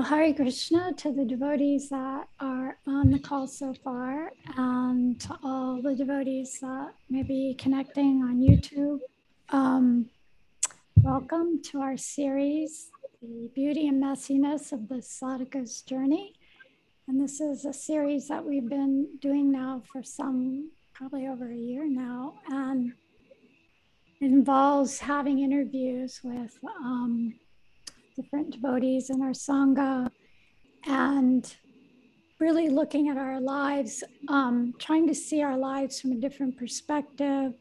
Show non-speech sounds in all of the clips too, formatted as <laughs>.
Well, Hare Krishna to the devotees that are on the call so far, and to all the devotees that may be connecting on YouTube. Um, welcome to our series, The Beauty and Messiness of the Sadhaka's Journey. And this is a series that we've been doing now for some, probably over a year now. And it involves having interviews with um, different devotees in our Sangha and really looking at our lives, um, trying to see our lives from a different perspective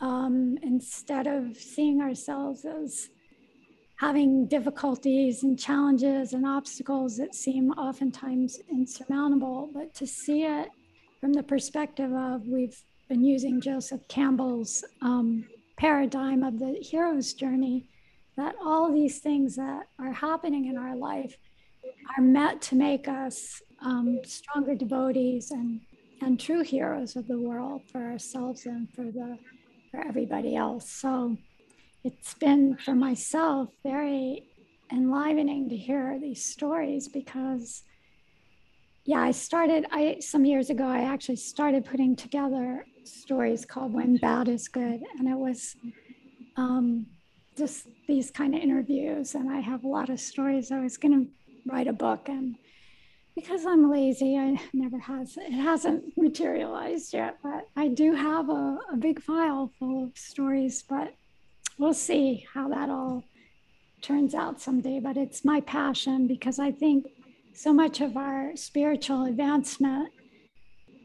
um, instead of seeing ourselves as having difficulties and challenges and obstacles that seem oftentimes insurmountable, but to see it from the perspective of we've been using Joseph Campbell's um, paradigm of the hero's journey that all these things that are happening in our life are meant to make us um, stronger devotees and, and true heroes of the world for ourselves and for the for everybody else. So it's been for myself very enlivening to hear these stories because yeah, I started I some years ago I actually started putting together stories called When Bad is Good. And it was um, just these kind of interviews. And I have a lot of stories. I was going to write a book, and because I'm lazy, I never has it hasn't materialized yet. But I do have a, a big file full of stories. But we'll see how that all turns out someday. But it's my passion because I think so much of our spiritual advancement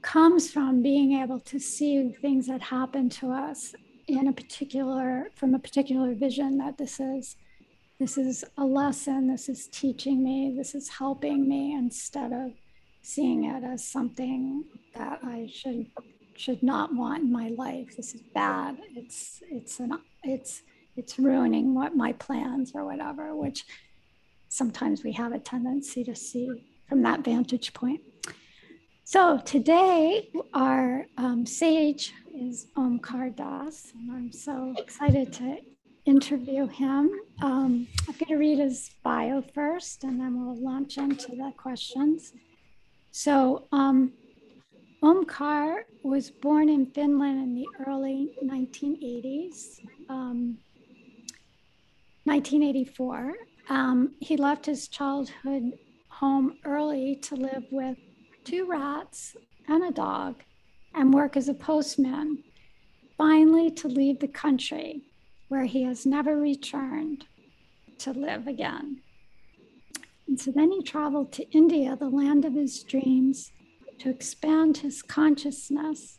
comes from being able to see things that happen to us in a particular from a particular vision that this is this is a lesson this is teaching me this is helping me instead of seeing it as something that i should should not want in my life. This is bad. It's it's an it's it's ruining what my plans or whatever which sometimes we have a tendency to see from that vantage point so today our um, sage is Omkar Das, and I'm so excited to interview him. Um, I'm going to read his bio first, and then we'll launch into the questions. So, um, Omkar was born in Finland in the early 1980s, um, 1984. Um, he left his childhood home early to live with two rats and a dog and work as a postman, finally to leave the country where he has never returned to live again. And so then he traveled to India, the land of his dreams, to expand his consciousness,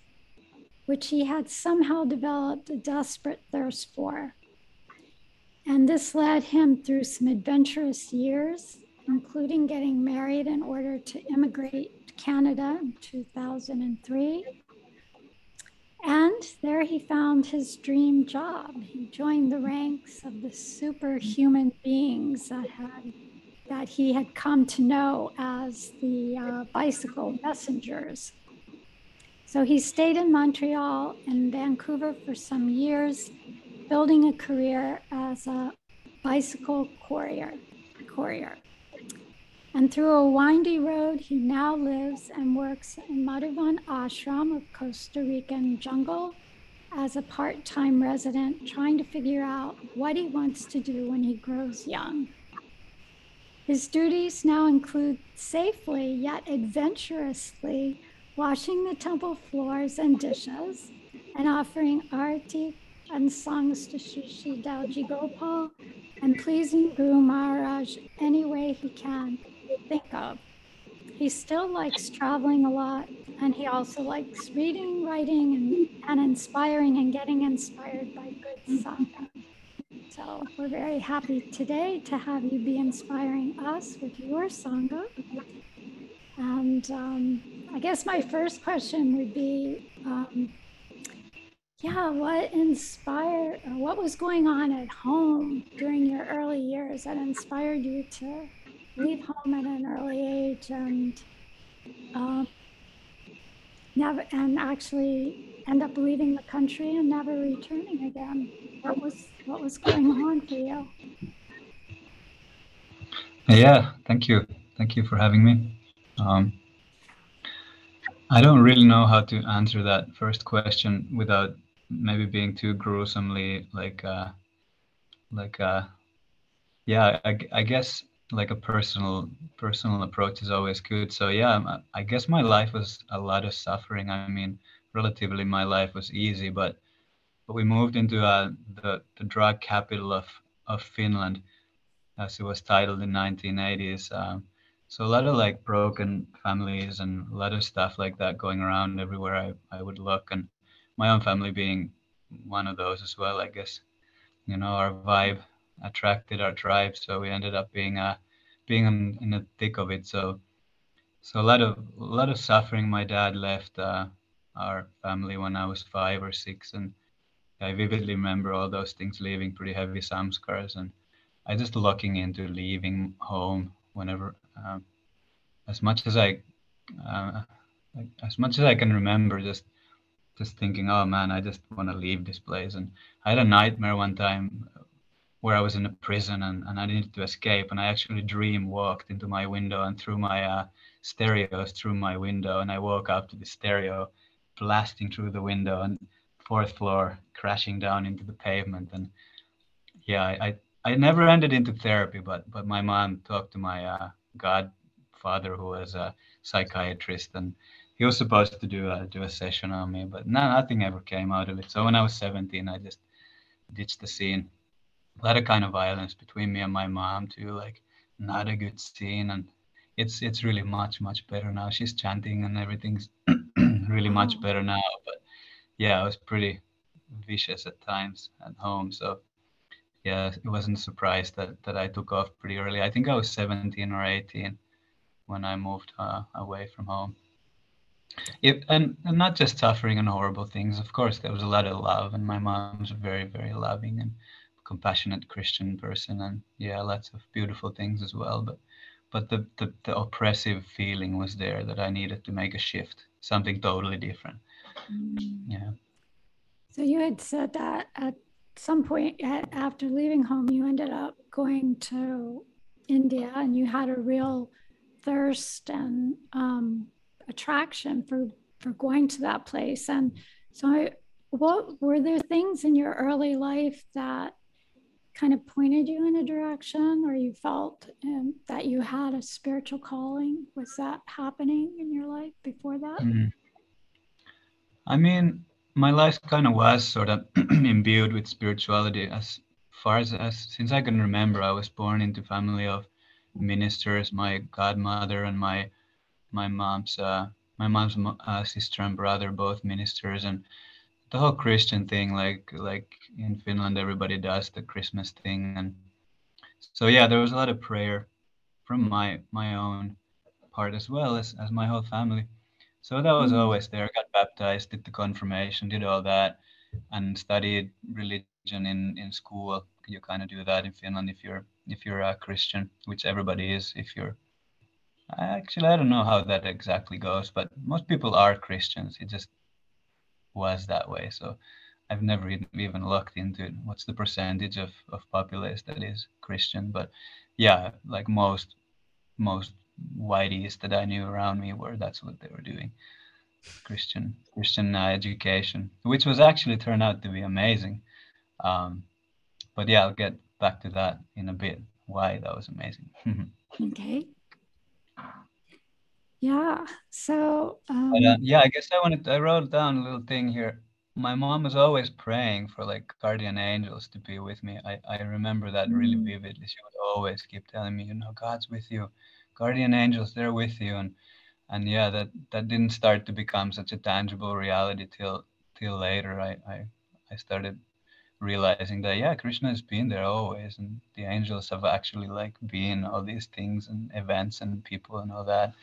which he had somehow developed a desperate thirst for. And this led him through some adventurous years, including getting married in order to immigrate Canada in 2003 and there he found his dream job. He joined the ranks of the superhuman beings that had that he had come to know as the uh, bicycle messengers. So he stayed in Montreal and Vancouver for some years, building a career as a bicycle courier. courier. And through a windy road, he now lives and works in Madhuvan Ashram of Costa Rican jungle as a part time resident, trying to figure out what he wants to do when he grows young. His duties now include safely yet adventurously washing the temple floors and dishes and offering arati and songs to Sri Dauji Gopal and pleasing Guru Maharaj any way he can think of. He still likes traveling a lot, and he also likes reading, writing, and, and inspiring and getting inspired by good sangha. So we're very happy today to have you be inspiring us with your sangha. And um, I guess my first question would be, um, yeah, what inspired, what was going on at home during your early years that inspired you to leave home at an early age and uh, never and actually end up leaving the country and never returning again. What was what was going on for you? Yeah, thank you. Thank you for having me. Um, I don't really know how to answer that first question without maybe being too gruesomely like, uh, like, uh, yeah, I, I guess like a personal personal approach is always good. So yeah, I guess my life was a lot of suffering. I mean, relatively my life was easy, but but we moved into uh, the the drug capital of of Finland as it was titled in 1980s. Um, so a lot of like broken families and a lot of stuff like that going around everywhere I, I would look and my own family being one of those as well, I guess, you know, our vibe attracted our tribe. So we ended up being, uh, being in, in the thick of it. So, so a lot of, a lot of suffering. My dad left, uh, our family when I was five or six. And I vividly remember all those things leaving pretty heavy samskars and, I just looking into leaving home whenever, um, as much as I, uh, like, as much as I can remember, just just thinking, oh man, I just want to leave this place. And I had a nightmare one time where I was in a prison and, and I needed to escape. And I actually dream walked into my window and threw my uh, stereos through my window. And I woke up to the stereo blasting through the window and fourth floor crashing down into the pavement. And yeah, I, I never ended into therapy, but but my mom talked to my uh, godfather who was a psychiatrist, and he was supposed to do a do a session on me, but no, nothing ever came out of it. So when I was 17, I just ditched the scene. A lot of kind of violence between me and my mom too, like not a good scene, and it's it's really much much better now. She's chanting and everything's <clears throat> really much better now. But yeah, I was pretty vicious at times at home, so yeah, it wasn't a surprise that, that I took off pretty early. I think I was 17 or 18 when I moved uh, away from home. It, and, and not just suffering and horrible things. Of course, there was a lot of love, and my mom's very, very loving and compassionate Christian person, and yeah, lots of beautiful things as well. But but the, the, the oppressive feeling was there that I needed to make a shift, something totally different. Mm. Yeah. So you had said that at some point after leaving home, you ended up going to India and you had a real thirst and um, attraction for, for going to that place. And so, I, what were there things in your early life that kind of pointed you in a direction or you felt um, that you had a spiritual calling? Was that happening in your life before that? Mm-hmm. I mean, my life kind of was sort of <clears throat> imbued with spirituality as far as, as since I can remember. I was born into family of ministers. My godmother and my my mom's uh, my mom's uh, sister and brother both ministers, and the whole Christian thing, like like in Finland, everybody does the Christmas thing, and so yeah, there was a lot of prayer from my my own part as well as as my whole family. So that was mm-hmm. always there. Got baptized, did the confirmation, did all that, and studied religion in in school. You kind of do that in Finland if you're if you're a Christian, which everybody is. If you're actually, I don't know how that exactly goes, but most people are Christians. It just was that way. So I've never even looked into it. What's the percentage of of populace that is Christian? But yeah, like most most whiteys that I knew around me were that's what they were doing. Christian Christian uh, education, which was actually turned out to be amazing. Um, but yeah, I'll get back to that in a bit. Why that was amazing. <laughs> okay. Yeah. So. Um... But, uh, yeah, I guess I wanted. To, I wrote down a little thing here. My mom was always praying for like guardian angels to be with me. I, I remember that really mm. vividly. She would always keep telling me, you know, God's with you guardian angels they're with you and and yeah that that didn't start to become such a tangible reality till till later i i, I started realizing that yeah krishna has been there always and the angels have actually like been all these things and events and people and all that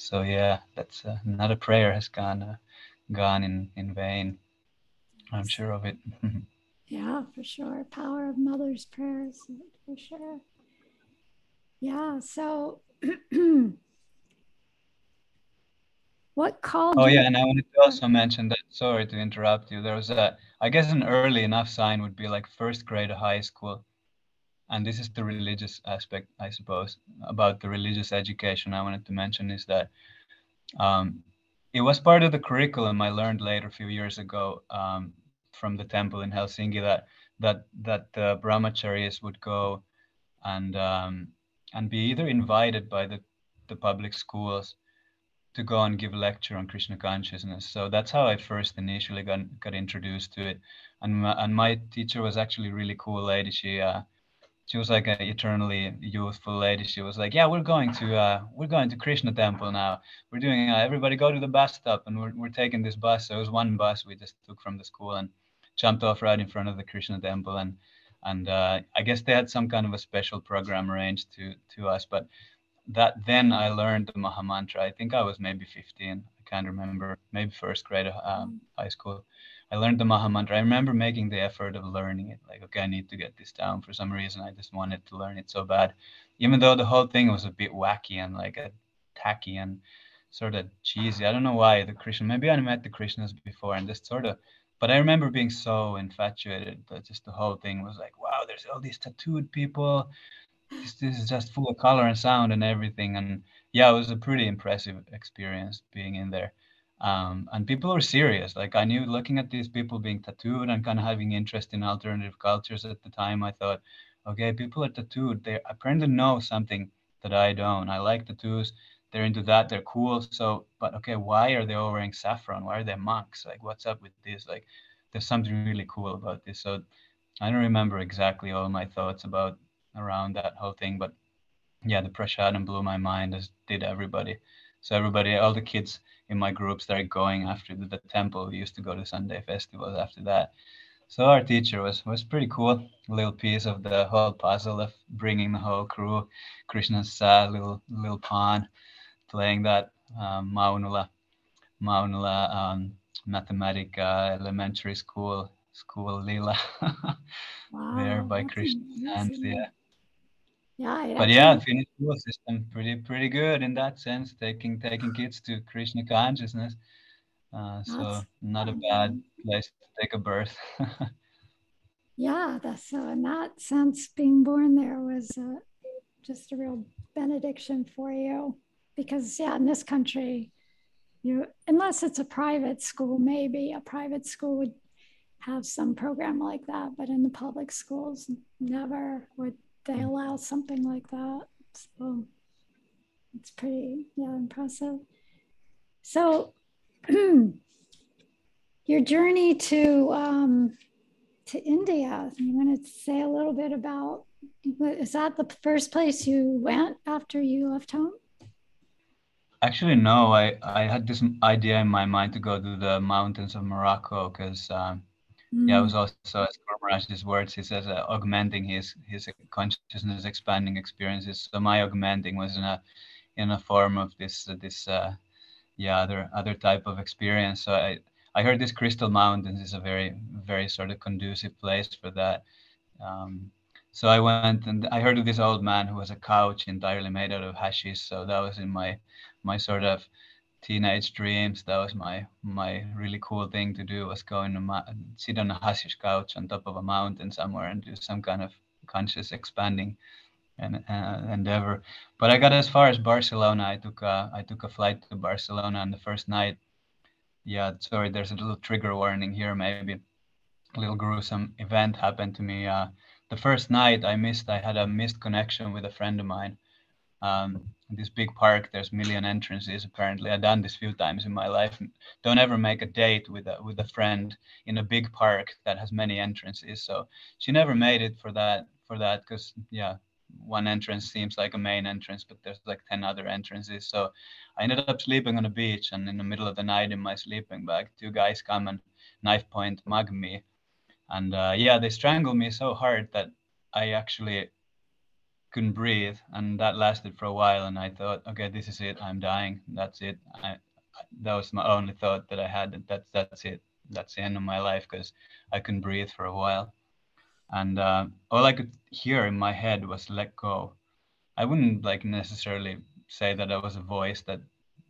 so yeah that's uh, not a prayer has gone uh, gone in in vain i'm sure of it <laughs> yeah for sure power of mother's prayers for sure yeah so <clears throat> what called? Oh yeah, and I wanted to also mention that. Sorry to interrupt you. There was a, I guess, an early enough sign would be like first grade of high school. And this is the religious aspect, I suppose, about the religious education I wanted to mention is that um, it was part of the curriculum I learned later a few years ago um, from the temple in Helsinki that that that the brahmacharis would go and um, and be either invited by the the public schools to go and give a lecture on Krishna consciousness. So that's how I first initially got got introduced to it. And my, and my teacher was actually a really cool lady. She uh, she was like an eternally youthful lady. She was like, "Yeah, we're going to uh, we're going to Krishna temple now. We're doing uh, everybody go to the bus stop, and we're we're taking this bus. So it was one bus we just took from the school and jumped off right in front of the Krishna temple and and uh, I guess they had some kind of a special program arranged to to us. But that then I learned the Maha Mantra. I think I was maybe 15. I can't remember. Maybe first grade of um, high school. I learned the Maha Mantra. I remember making the effort of learning it. Like, okay, I need to get this down. For some reason, I just wanted to learn it so bad, even though the whole thing was a bit wacky and like a tacky and sort of cheesy. I don't know why the Krishna. Maybe I met the Krishnas before and just sort of. But I remember being so infatuated that just the whole thing was like, wow, there's all these tattooed people this, this is just full of color and sound and everything. And yeah, it was a pretty impressive experience being in there. Um, and people were serious. Like I knew looking at these people being tattooed and kind of having interest in alternative cultures at the time, I thought, okay, people are tattooed. They apparently know something that I don't. I like tattoos. They're into that. They're cool. So, but okay, why are they all wearing saffron? Why are they monks? Like, what's up with this? Like, there's something really cool about this. So, I don't remember exactly all my thoughts about around that whole thing. But yeah, the prasadam blew my mind, as did everybody. So everybody, all the kids in my group started going after the, the temple. We used to go to Sunday festivals after that. So our teacher was was pretty cool. Little piece of the whole puzzle of bringing the whole crew, Krishna's uh, little little pawn, playing that um, Maunula, Maunula um, Mathematica elementary school school Lila <laughs> wow, there by Krishna's hands. Yeah. Yeah, but yeah, Finnish school system pretty pretty good in that sense, taking taking kids to Krishna consciousness. Uh, so that's not a bad place to take a birth. <laughs> yeah, that's so in that sense, being born there was uh, just a real benediction for you, because yeah, in this country, you unless it's a private school, maybe a private school would have some program like that, but in the public schools, never would they allow something like that. So it's pretty, yeah, impressive. So <clears throat> your journey to um, to India, you want to say a little bit about? Is that the first place you went after you left home? Actually, no. I I had this idea in my mind to go to the mountains of Morocco because um, Mm. Yeah, it was mm. also as Maharaj's words. He says uh, augmenting his his consciousness, expanding experiences. So my augmenting was in a in a form of this uh, this uh, yeah other other type of experience. So I I heard this Crystal Mountains is a very very sort of conducive place for that. Um, so I went and I heard of this old man who was a couch entirely made out of hashish. So that was in my my sort of teenage dreams. That was my my really cool thing to do was go and ma- sit on a hashish couch on top of a mountain somewhere and do some kind of conscious expanding and uh, endeavor. But I got as far as Barcelona. I took a I took a flight to Barcelona on the first night. Yeah, sorry, there's a little trigger warning here. Maybe a little gruesome event happened to me. Uh, the first night I missed. I had a missed connection with a friend of mine. Um, this big park there's million entrances apparently. I've done this few times in my life. Don't ever make a date with a with a friend in a big park that has many entrances. So she never made it for that for that because yeah one entrance seems like a main entrance but there's like 10 other entrances. So i ended up sleeping on a beach and in the middle of the night in my sleeping bag two guys come and knife point mug me. And uh, yeah they strangled me so hard that i actually couldn't breathe and that lasted for a while and i thought okay this is it i'm dying that's it. I, that was my only thought that i had that's that's it that's the end of my life because i couldn't breathe for a while. And uh, all i could hear in my head was let go. I wouldn't like necessarily say that that was a voice that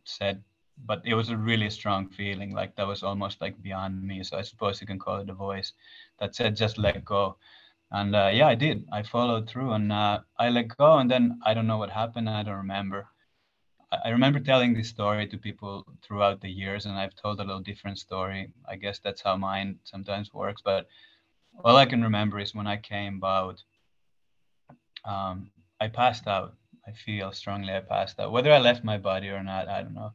said but it was a really strong feeling like that was almost like beyond me so i suppose you can call it a voice that said just let go and uh, yeah, I did. I followed through, and uh, I let go, and then I don't know what happened. I don't remember. I remember telling this story to people throughout the years, and I've told a little different story. I guess that's how mine sometimes works. But all I can remember is when I came out, um, I passed out. I feel strongly I passed out. Whether I left my body or not, I don't know.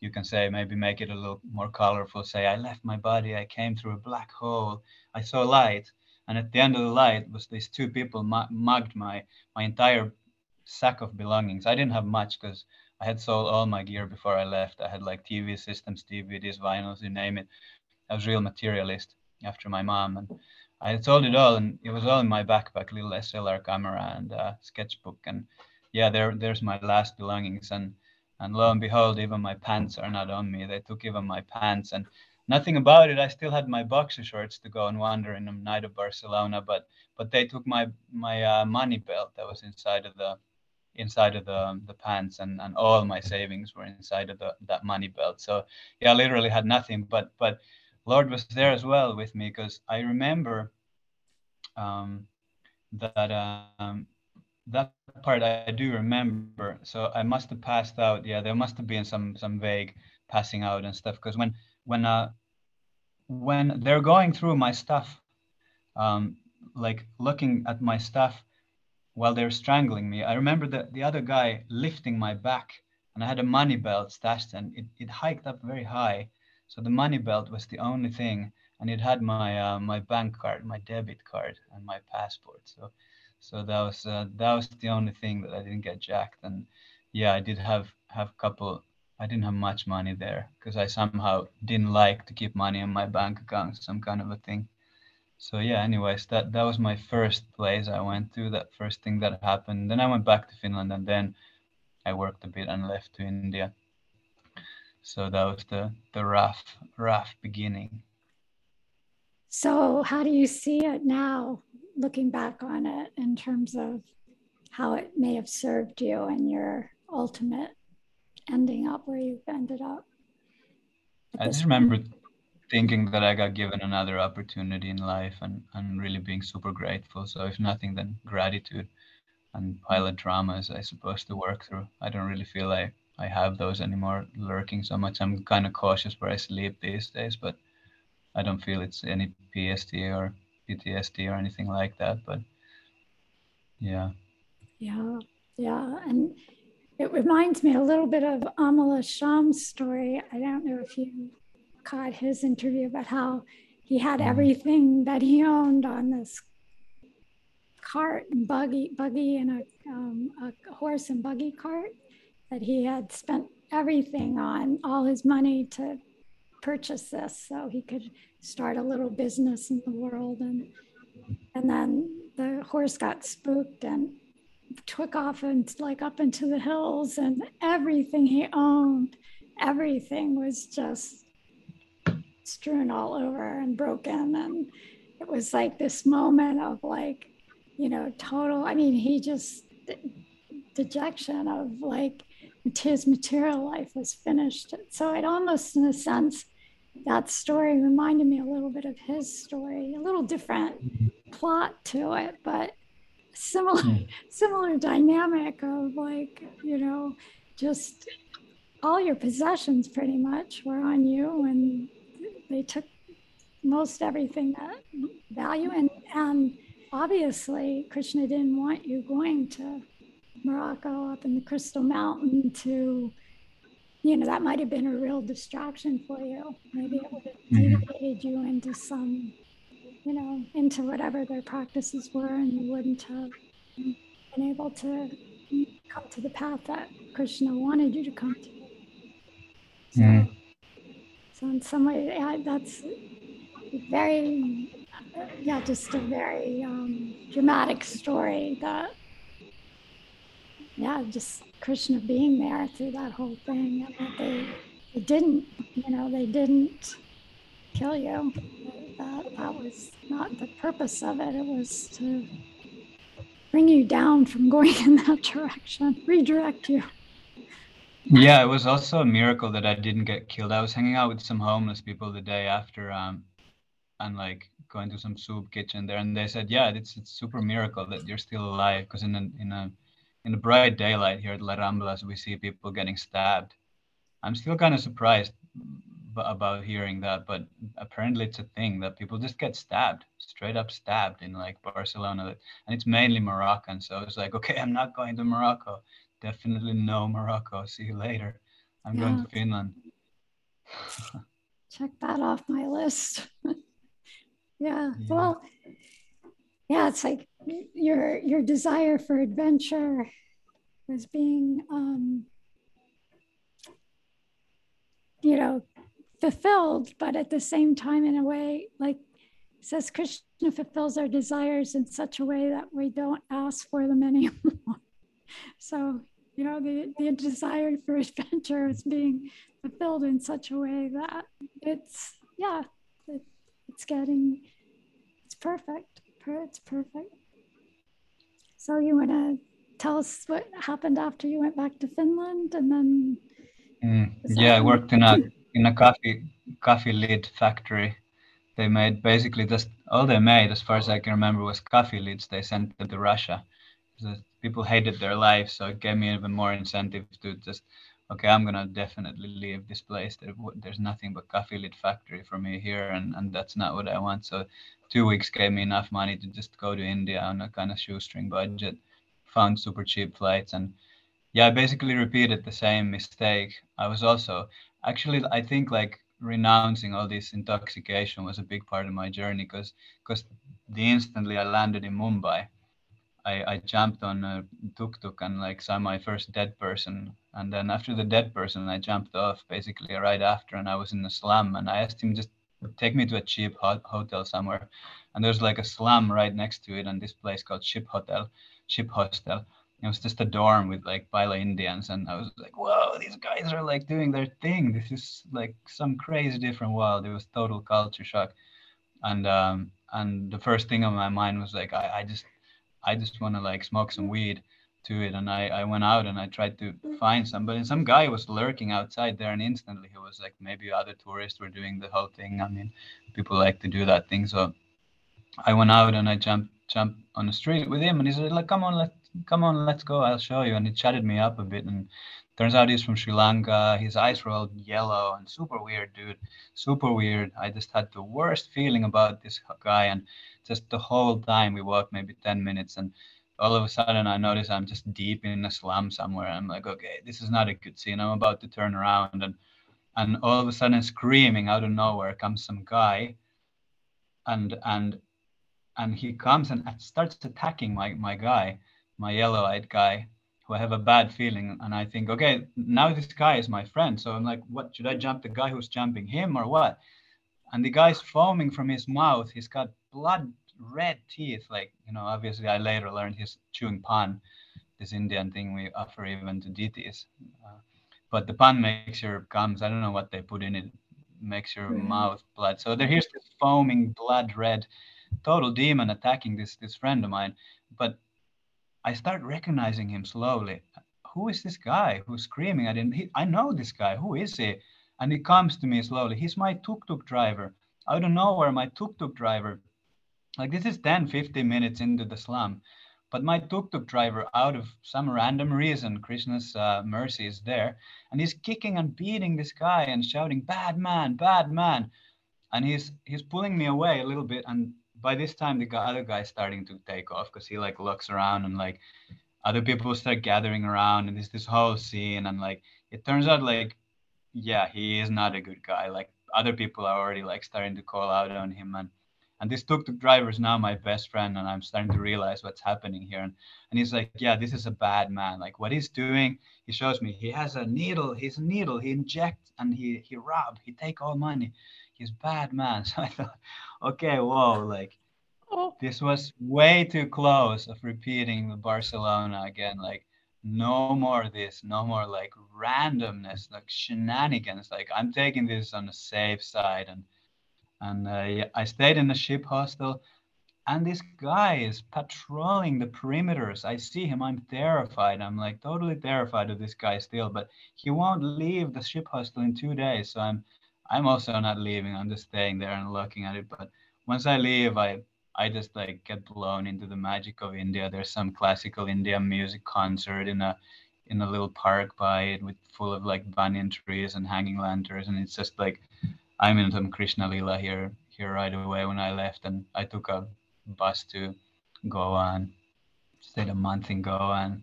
You can say maybe make it a little more colorful. Say I left my body. I came through a black hole. I saw light, and at the end of the light was these two people mugged my my entire sack of belongings. I didn't have much because I had sold all my gear before I left. I had like TV systems, DVDs, vinyls, you name it. I was real materialist after my mom, and I had sold it all, and it was all in my backpack, little SLR camera and uh, sketchbook, and yeah, there there's my last belongings, and and lo and behold, even my pants are not on me. They took even my pants, and nothing about it. I still had my boxer shorts to go and wander in the night of Barcelona, but but they took my my uh, money belt that was inside of the inside of the the pants and and all my savings were inside of the that money belt. So yeah i literally had nothing but but lord was there as well with me because i remember um that um that part i do remember. So i must have passed out. Yeah there must have been some some vague passing out and stuff because when when uh when they're going through my stuff um like looking at my stuff while they're strangling me. I remember the, the other guy lifting my back and I had a money belt stashed and it, it hiked up very high. So the money belt was the only thing and it had my uh, my bank card, my debit card and my passport. So so that was uh, that was the only thing that I didn't get jacked and yeah, I did have have a couple I didn't have much money there because I somehow didn't like to keep money in my bank account, some kind of a thing. So yeah anyways that that was my first place i went to that first thing that happened. Then i went back to finland and then i worked a bit and left to india. So that was the the rough rough beginning. So how do you see it now looking back on it in terms of how it may have served you and your ultimate ending up where you've ended up i just remember thinking that I got given another opportunity in life and, and really being super grateful. So if nothing, then gratitude and pilot trauma is I supposed to work through. I don't really feel like I have those anymore lurking so much. I'm kind of cautious where I sleep these days, but I don't feel it's any PST or PTSD or anything like that. But yeah. Yeah. Yeah. And it reminds me a little bit of Amala Sham's story. I don't know if you caught his interview about how he had mm. everything that he owned on this cart and buggy, buggy and a, um, a horse and buggy cart that he had spent everything on, all his money to purchase this so he could start a little business in the world. And, and then the horse got spooked and took off and like up into the hills and everything he owned, everything was just strewn all over and broken. And it was like this moment of like, you know, total, I mean, he just, dejection of like his material life was finished. So it almost, in a sense, that story reminded me a little bit of his story, a little different mm-hmm. plot to it, but similar, mm. similar dynamic of like, you know, just all your possessions pretty much were on you and they took most everything that value. And and obviously krishna didn't want you going to morocco up in the crystal mountain to you know that might have been a real distraction for you. Maybe it would have motivated you into some you know into whatever their practices were and you wouldn't have been able to come to the path that krishna wanted you to come to so, mm. So in some way, yeah, that's very, yeah, just a very um, dramatic story that, yeah, just Krishna being there through that whole thing. And that they, they didn't, you know, they didn't kill you. That, that was not the purpose of it. It was to bring you down from going <laughs> in that direction, redirect you. Yeah, it was also a miracle that I didn't get killed. I was hanging out with some homeless people the day after um, and like going to some soup kitchen there, and they said, yeah, it's it's super miracle that you're still alive because in a in a in the bright daylight here at La Ramblas, we see people getting stabbed. I'm still kind of surprised about hearing that, but apparently it's a thing that people just get stabbed, straight up stabbed in like Barcelona, and it's mainly Moroccan. So it's like, okay, I'm not going to Morocco. Definitely no Morocco. See you later. I'm yeah. going to Finland. Check that off my list. <laughs> yeah. yeah. Well, yeah, it's like your your desire for adventure was being um, you know fulfilled but at the same time in a way like says krishna fulfills our desires in such a way that we don't ask for them anymore. <laughs> So you know the, the desire for adventure is being fulfilled in such a way that it's yeah it, it's getting it's perfect it's perfect. So you want to tell us what happened after you went back to finland and then mm, yeah i worked in a <laughs> in a coffee coffee lid factory they made basically just all they made as far as i can remember was coffee lids they sent them to russia. People hated their life so it gave me even more incentive to just okay i'm gonna definitely leave this place. There's nothing but coffee lid factory for me here and, and that's not what i want. So two weeks gave me enough money to just go to india on a kind of shoestring budget found super cheap flights and yeah i basically repeated the same mistake. I was also actually i think like renouncing all this intoxication was a big part of my journey because because the instantly i landed in mumbai I, I jumped on a tuk tuk and like saw my first dead person. And then after the dead person, I jumped off basically right after, and I was in the slum. And I asked him just take me to a cheap hot hotel somewhere. And there's like a slum right next to it, and this place called Ship Hotel, Ship Hostel. It was just a dorm with like Baila Indians, and I was like, "Whoa, these guys are like doing their thing. This is like some crazy different world." It was total culture shock, and um, and the first thing on my mind was like, I, I just I just want to like smoke some weed to it. And I, I went out and I tried to find somebody. And some guy was lurking outside there, and instantly he was like, maybe other tourists were doing the whole thing. I mean, people like to do that thing. So I went out and I jumped jumped on the street with him, and he said, like, come on, let come on, let's go. I'll show you. And he chatted me up a bit, and turns out he's from Sri Lanka. His eyes were all yellow and super weird, dude. Super weird. I just had the worst feeling about this guy, and just the whole time we walked maybe 10 minutes and all of a sudden I notice I'm just deep in a slum somewhere. I'm like, okay, this is not a good scene. I'm about to turn around and and all of a sudden screaming out of nowhere comes some guy and and and he comes and starts attacking my my guy, my yellow-eyed guy, who I have a bad feeling. And I think, okay, now this guy is my friend. So I'm like, what should I jump the guy who's jumping him or what? And the guy's foaming from his mouth. He's got blood red teeth. Like, you know, obviously I later learned he's chewing pan, this Indian thing we offer even to deities. Uh, but the pan makes your gums, I don't know what they put in it, makes your mm-hmm. mouth blood. So there, here's this foaming blood red, total demon attacking this this friend of mine. But I start recognizing him slowly. Who is this guy who's screaming? I didn't. He, I know this guy. Who is he? And he comes to me slowly. He's my tuk tuk driver. I don't know where my tuk tuk driver like this is 10 15 minutes into the slum but my tuk-tuk driver out of some random reason krishna's uh, mercy is there and he's kicking and beating this guy and shouting bad man bad man and he's he's pulling me away a little bit and by this time the other guy, other guy's starting to take off because he like looks around and like other people start gathering around and there's this whole scene and like it turns out like yeah he is not a good guy like other people are already like starting to call out on him and and this tuk-tuk driver is now my best friend, and I'm starting to realize what's happening here. And, and he's like, yeah, this is a bad man. Like what he's doing, he shows me he has a needle. He's a needle. He injects and he he rob. He take all money. He's bad man. <laughs> So I thought, okay, whoa, like oh. this was way too close of repeating the Barcelona again. Like no more this, no more like randomness, like shenanigans. Like I'm taking this on the safe side and and uh, I stayed in the ship hostel. And this guy is patrolling the perimeters. I see him. I'm terrified. I'm like totally terrified of this guy still. But he won't leave the ship hostel in two days. So I'm, I'm also not leaving. I'm just staying there and looking at it. But once I leave, I I just like get blown into the magic of India. There's some classical Indian music concert in a in a little park by it with full of like banyan trees and hanging lanterns, and it's just like I'm in some Krishna Lila here here right away when I left, and I took a bus to Goa and stayed a month in Goa, and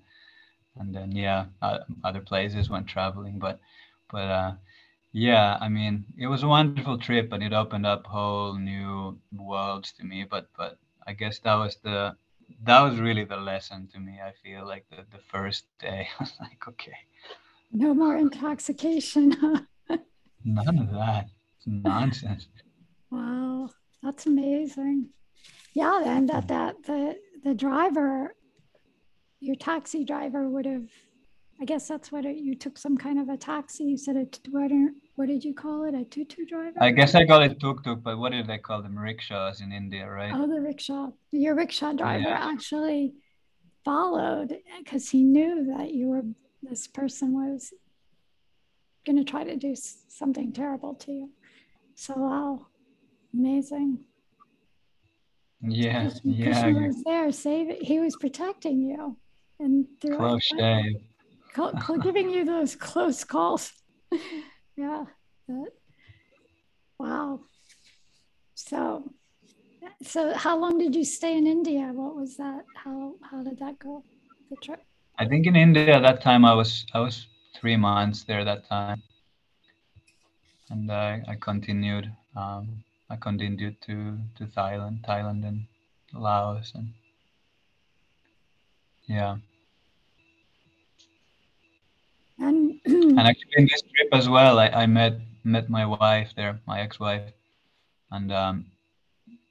and then yeah, uh, other places went traveling, but but uh, yeah, I mean, it was a wonderful trip and it opened up whole new worlds to me. But but I guess that was the that was really the lesson to me. I feel like the, the first day <laughs> I was like, okay. No more intoxication. <laughs> None of that. It's nonsense. wow. That's amazing. Yeah, and that that the the driver, your taxi driver would have I guess that's what it, you took some kind of a taxi. You said a what, what did you call it? A tutu driver? I guess I call it tuk tuk, but what do they call them? Rickshaws in India, right? Oh, the rickshaw. Your rickshaw driver yeah. actually followed because he knew that you were this person was going to try to do something terrible to you. So wow, amazing. Yeah, Krishna, yeah. Krishna was there, saving. He was protecting you, and through close shave giving you those close calls. <laughs> yeah. Wow. So, so how long did you stay in India? What was that? How how did that go? The trip. I think in India that time I was I was three months there that time, and I I continued. Um, I continued to to Thailand, Thailand and Laos, and yeah. And, and actually, in this trip as well, I, I met met my wife there, my ex-wife, and um,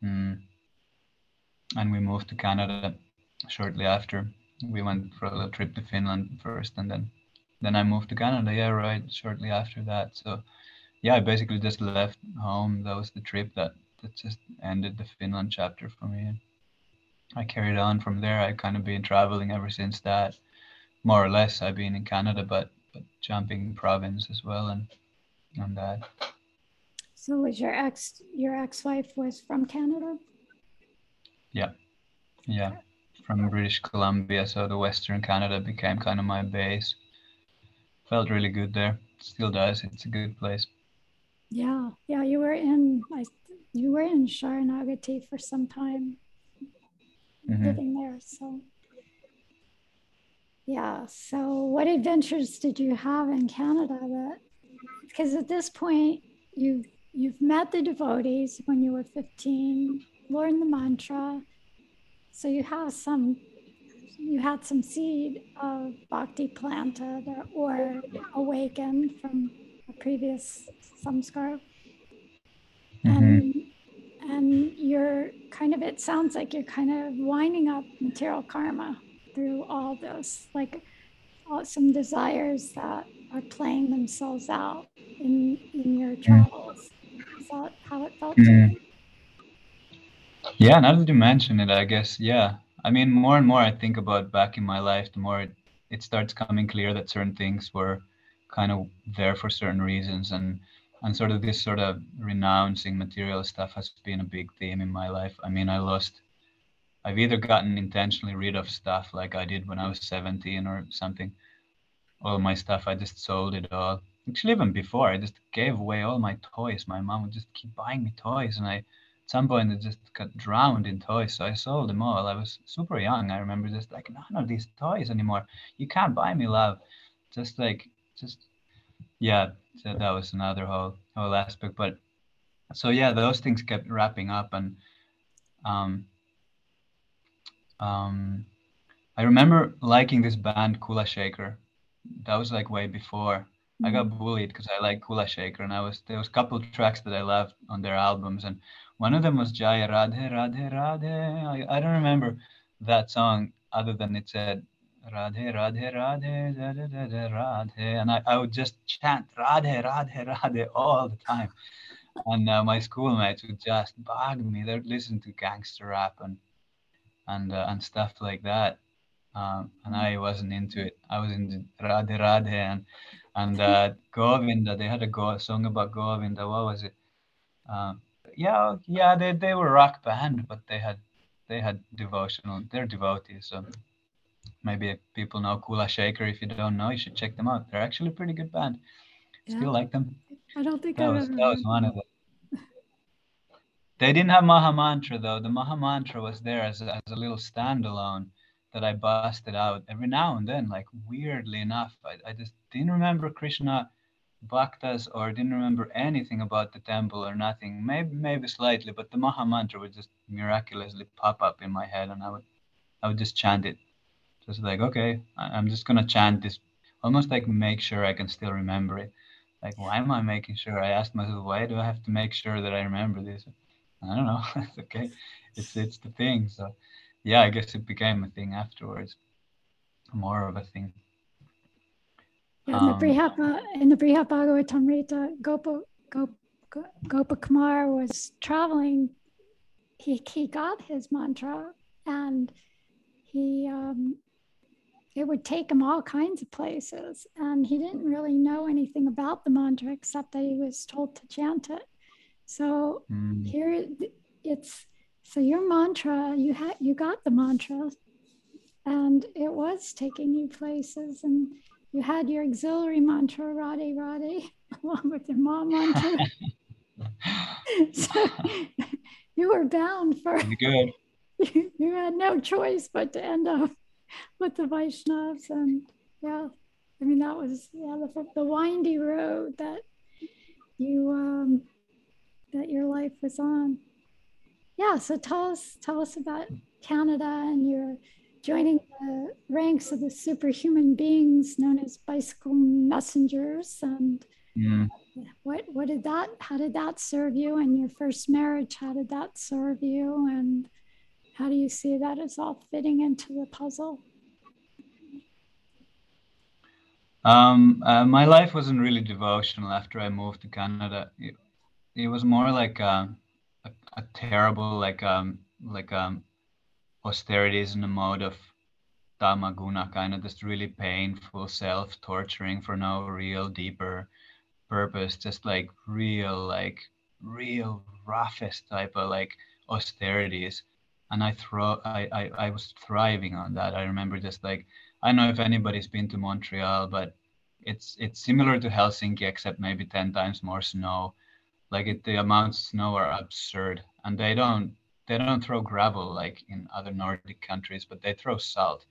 mm, and we moved to Canada shortly after. We went for a little trip to Finland first, and then then I moved to Canada. Yeah, right, shortly after that. So yeah, I basically just left home. That was the trip that that just ended the Finland chapter for me. I carried on from there. I kind of been traveling ever since that. More or less, I've been in Canada, but but jumping province as well and on that. So was your ex your ex-wife was from Canada? Yeah. Yeah. From British Columbia. So the Western Canada became kind of my base. Felt really good there. Still does. It's a good place. Yeah. Yeah. You were in I you were in Sharanagati for some time mm-hmm. living there. So yeah. So, what adventures did you have in Canada? That because at this point you you've met the devotees when you were 15, learned the mantra, so you have some you had some seed of bhakti planted or, awakened from a previous samskar. Mm-hmm. And and you're kind of it sounds like you're kind of winding up material karma through all those, like some desires that are playing themselves out in in your mm. travels. Is that how it felt mm. Yeah, now that you mention it, I guess, yeah. I mean, more and more I think about back in my life, the more it, it starts coming clear that certain things were kind of there for certain reasons and and sort of this sort of renouncing material stuff has been a big theme in my life. I mean, I lost I've either gotten intentionally rid of stuff like I did when I was 17 or something. All my stuff, I just sold it all. Actually, even before, I just gave away all my toys. My mom would just keep buying me toys, and I, at some point, I just got drowned in toys. So I sold them all. I was super young. I remember just like none of these toys anymore. You can't buy me love. Just like, just yeah. So that was another whole whole aspect. But so yeah, those things kept wrapping up, and um, um, I remember liking this band Kula Shaker. That was like way before. I got mm-hmm. bullied because I like Kula Shaker, and I was there was a couple of tracks that I loved on their albums, and one of them was Jaya Radhe Radhe Radhe. I, I don't remember that song other than it said Radhe Radhe Radhe da, da, Radhe, and I, I would just chant Radhe Radhe Radhe all the time, and uh, my schoolmates would just bug me. They'd listen to gangster rap and and uh, and stuff like that. Um, and I wasn't into it. I was into Radhe Radhe and and uh, <laughs> Govinda. They had a go- song about Govinda. What was it? Um, yeah, yeah, they they were rock band, but they had they had devotional. They're devotees. So maybe people know Kula Shaker. If you don't know, you should check them out. They're actually a pretty good band. Yeah. Still like them. I don't think that I've was ever that was one of them. They didn't have Maha Mantra though. The Maha Mantra was there as a, as a little standalone that I busted out every now and then. Like weirdly enough, I, I just didn't remember Krishna bhaktas or didn't remember anything about the temple or nothing. Maybe maybe slightly, but the Maha Mantra would just miraculously pop up in my head, and I would I would just chant it. Just like okay, I'm just gonna chant this, almost like make sure I can still remember it. Like why am I making sure? I asked myself, why do I have to make sure that I remember this? I don't know. <laughs> it's okay. It's it's the thing. So yeah, I guess it became a thing afterwards. More of a thing. Yeah, in the um, Brihad in the Bhagavatamrita, Gopa, Gopa, Gopa Kumar was traveling. He he got his mantra and he um, it would take him all kinds of places and he didn't really know anything about the mantra except that he was told to chant it so mm. here it's so your mantra, you had you got the mantra, and it was taking you places, and you had your auxiliary mantra, Radhe Radhe, <laughs> along with your mom mantra. <laughs> <laughs> so you were bound for good. You, you had no choice but to end up with the Vaishnavas, and yeah, I mean that was yeah the, the windy road that you um, that your life was on. Yeah, so tell us tell us about Canada and your joining the ranks of the superhuman beings known as bicycle messengers and mm. what what did that how did that serve you and your first marriage how did that serve you and how do you see that as all fitting into the puzzle um, uh, my life wasn't really devotional after I moved to Canada. It, it was more like uh, a, a, terrible like um like um austerities in the mode of tamaguna kind of this really painful self-torturing for no real deeper purpose just like real like real roughest type of like austerities. And i throw I, I i was thriving on that. I remember just like i don't know if anybody's been to montreal but it's it's similar to helsinki except maybe 10 times more snow like it, the amounts of snow are absurd and they don't they don't throw gravel like in other nordic countries but they throw salt.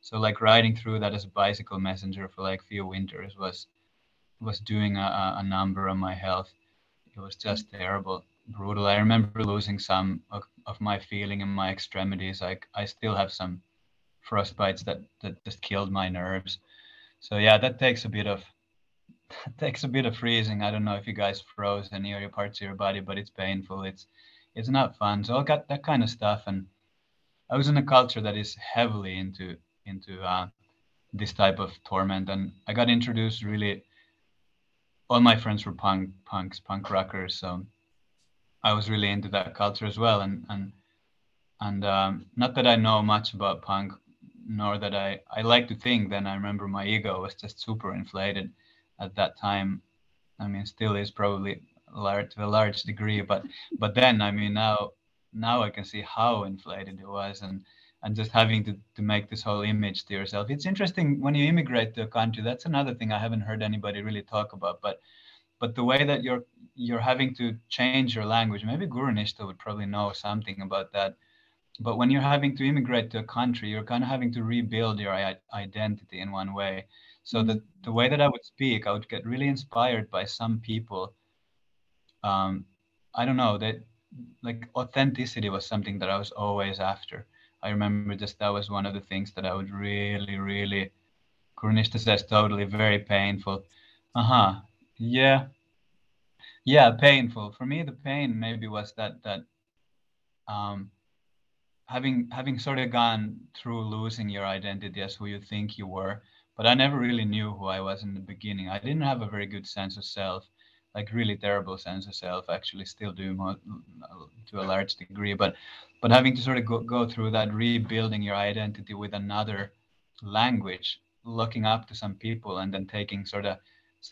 So like riding through that as a bicycle messenger for like few winters was was doing a, a number on my health. It was just terrible brutal. I remember losing some of, of my feeling in my extremities. Like i still have some frostbites that that just killed my nerves. So yeah that takes a bit of <laughs> takes a bit of freezing. I don't know if you guys froze any of your parts of your body, but it's painful. It's it's not fun. So I got that kind of stuff, and I was in a culture that is heavily into into uh, this type of torment, and I got introduced really. All my friends were punk punks, punk rockers, so I was really into that culture as well, and and and um, not that I know much about punk, nor that I I like to think. Then I remember my ego was just super inflated at that time. I mean, still is probably large to a large degree, but but then I mean now now I can see how inflated it was and and just having to, to make this whole image to yourself. It's interesting when you immigrate to a country. That's another thing I haven't heard anybody really talk about. But but the way that you're you're having to change your language. Maybe Guru Nishta would probably know something about that. But when you're having to immigrate to a country, you're kind of having to rebuild your identity in one way. So the, the way that I would speak, I would get really inspired by some people. Um, I don't know that like authenticity was something that I was always after. I remember just that was one of the things that I would really, really. Guru Nishta says totally very painful. Uh huh. Yeah. Yeah, painful. For me, the pain maybe was that that um, having having sort of gone through losing your identity as who you think you were but I never really knew who I was in the beginning. I didn't have a very good sense of self, like really terrible sense of self. Actually, still do to a large degree, but but having to sort of go, go through that rebuilding your identity with another language, looking up to some people, and then taking sort of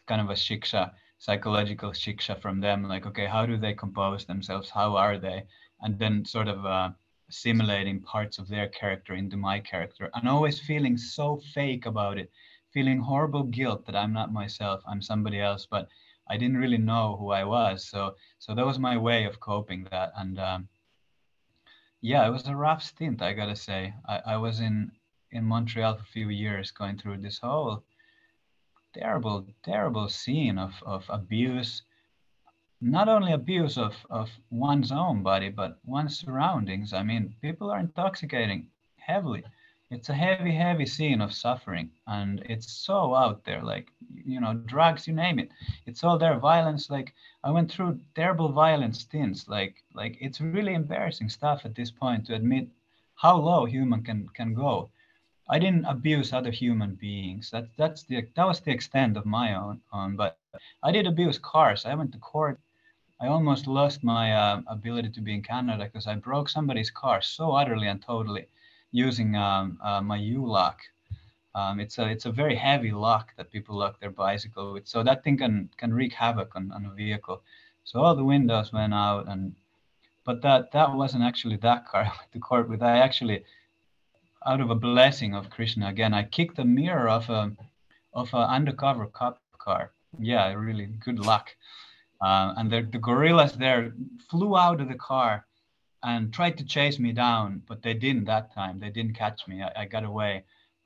kind of a shiksha, psychological shiksha from them like okay how do they compose themselves how are they and then sort of uh, simulating parts of their character into my character and always feeling so fake about it feeling horrible guilt that i'm not myself i'm somebody else but i didn't really know who i was. So so that was my way of coping that and um, yeah it was a rough stint i gotta say. I, I was in in montreal for a few years going through this whole terrible terrible scene of of abuse not only abuse of, of one's own body, but one's surroundings. I mean, people are intoxicating heavily. It's a heavy, heavy scene of suffering, and it's so out there. Like, you know, drugs, you name it. It's all there. Violence. Like, I went through terrible violence stints. Like, like it's really embarrassing stuff at this point to admit how low human can can go. I didn't abuse other human beings. That that's the that was the extent of my own. Um, but I did abuse cars. I went to court I almost lost my uh, ability to be in Canada because I broke somebody's car so utterly and totally using um, uh, my U-lock. Um, it's a it's a very heavy lock that people lock their bicycle with, so that thing can can wreak havoc on, on a vehicle. So all the windows went out, and but that that wasn't actually that car I went to court with. I actually, out of a blessing of Krishna again, I kicked the mirror of a of an undercover cop car. Yeah, really good luck. Uh, and the, the gorillas there flew out of the car and tried to chase me down, but they didn't that time. They didn't catch me. I, I got away.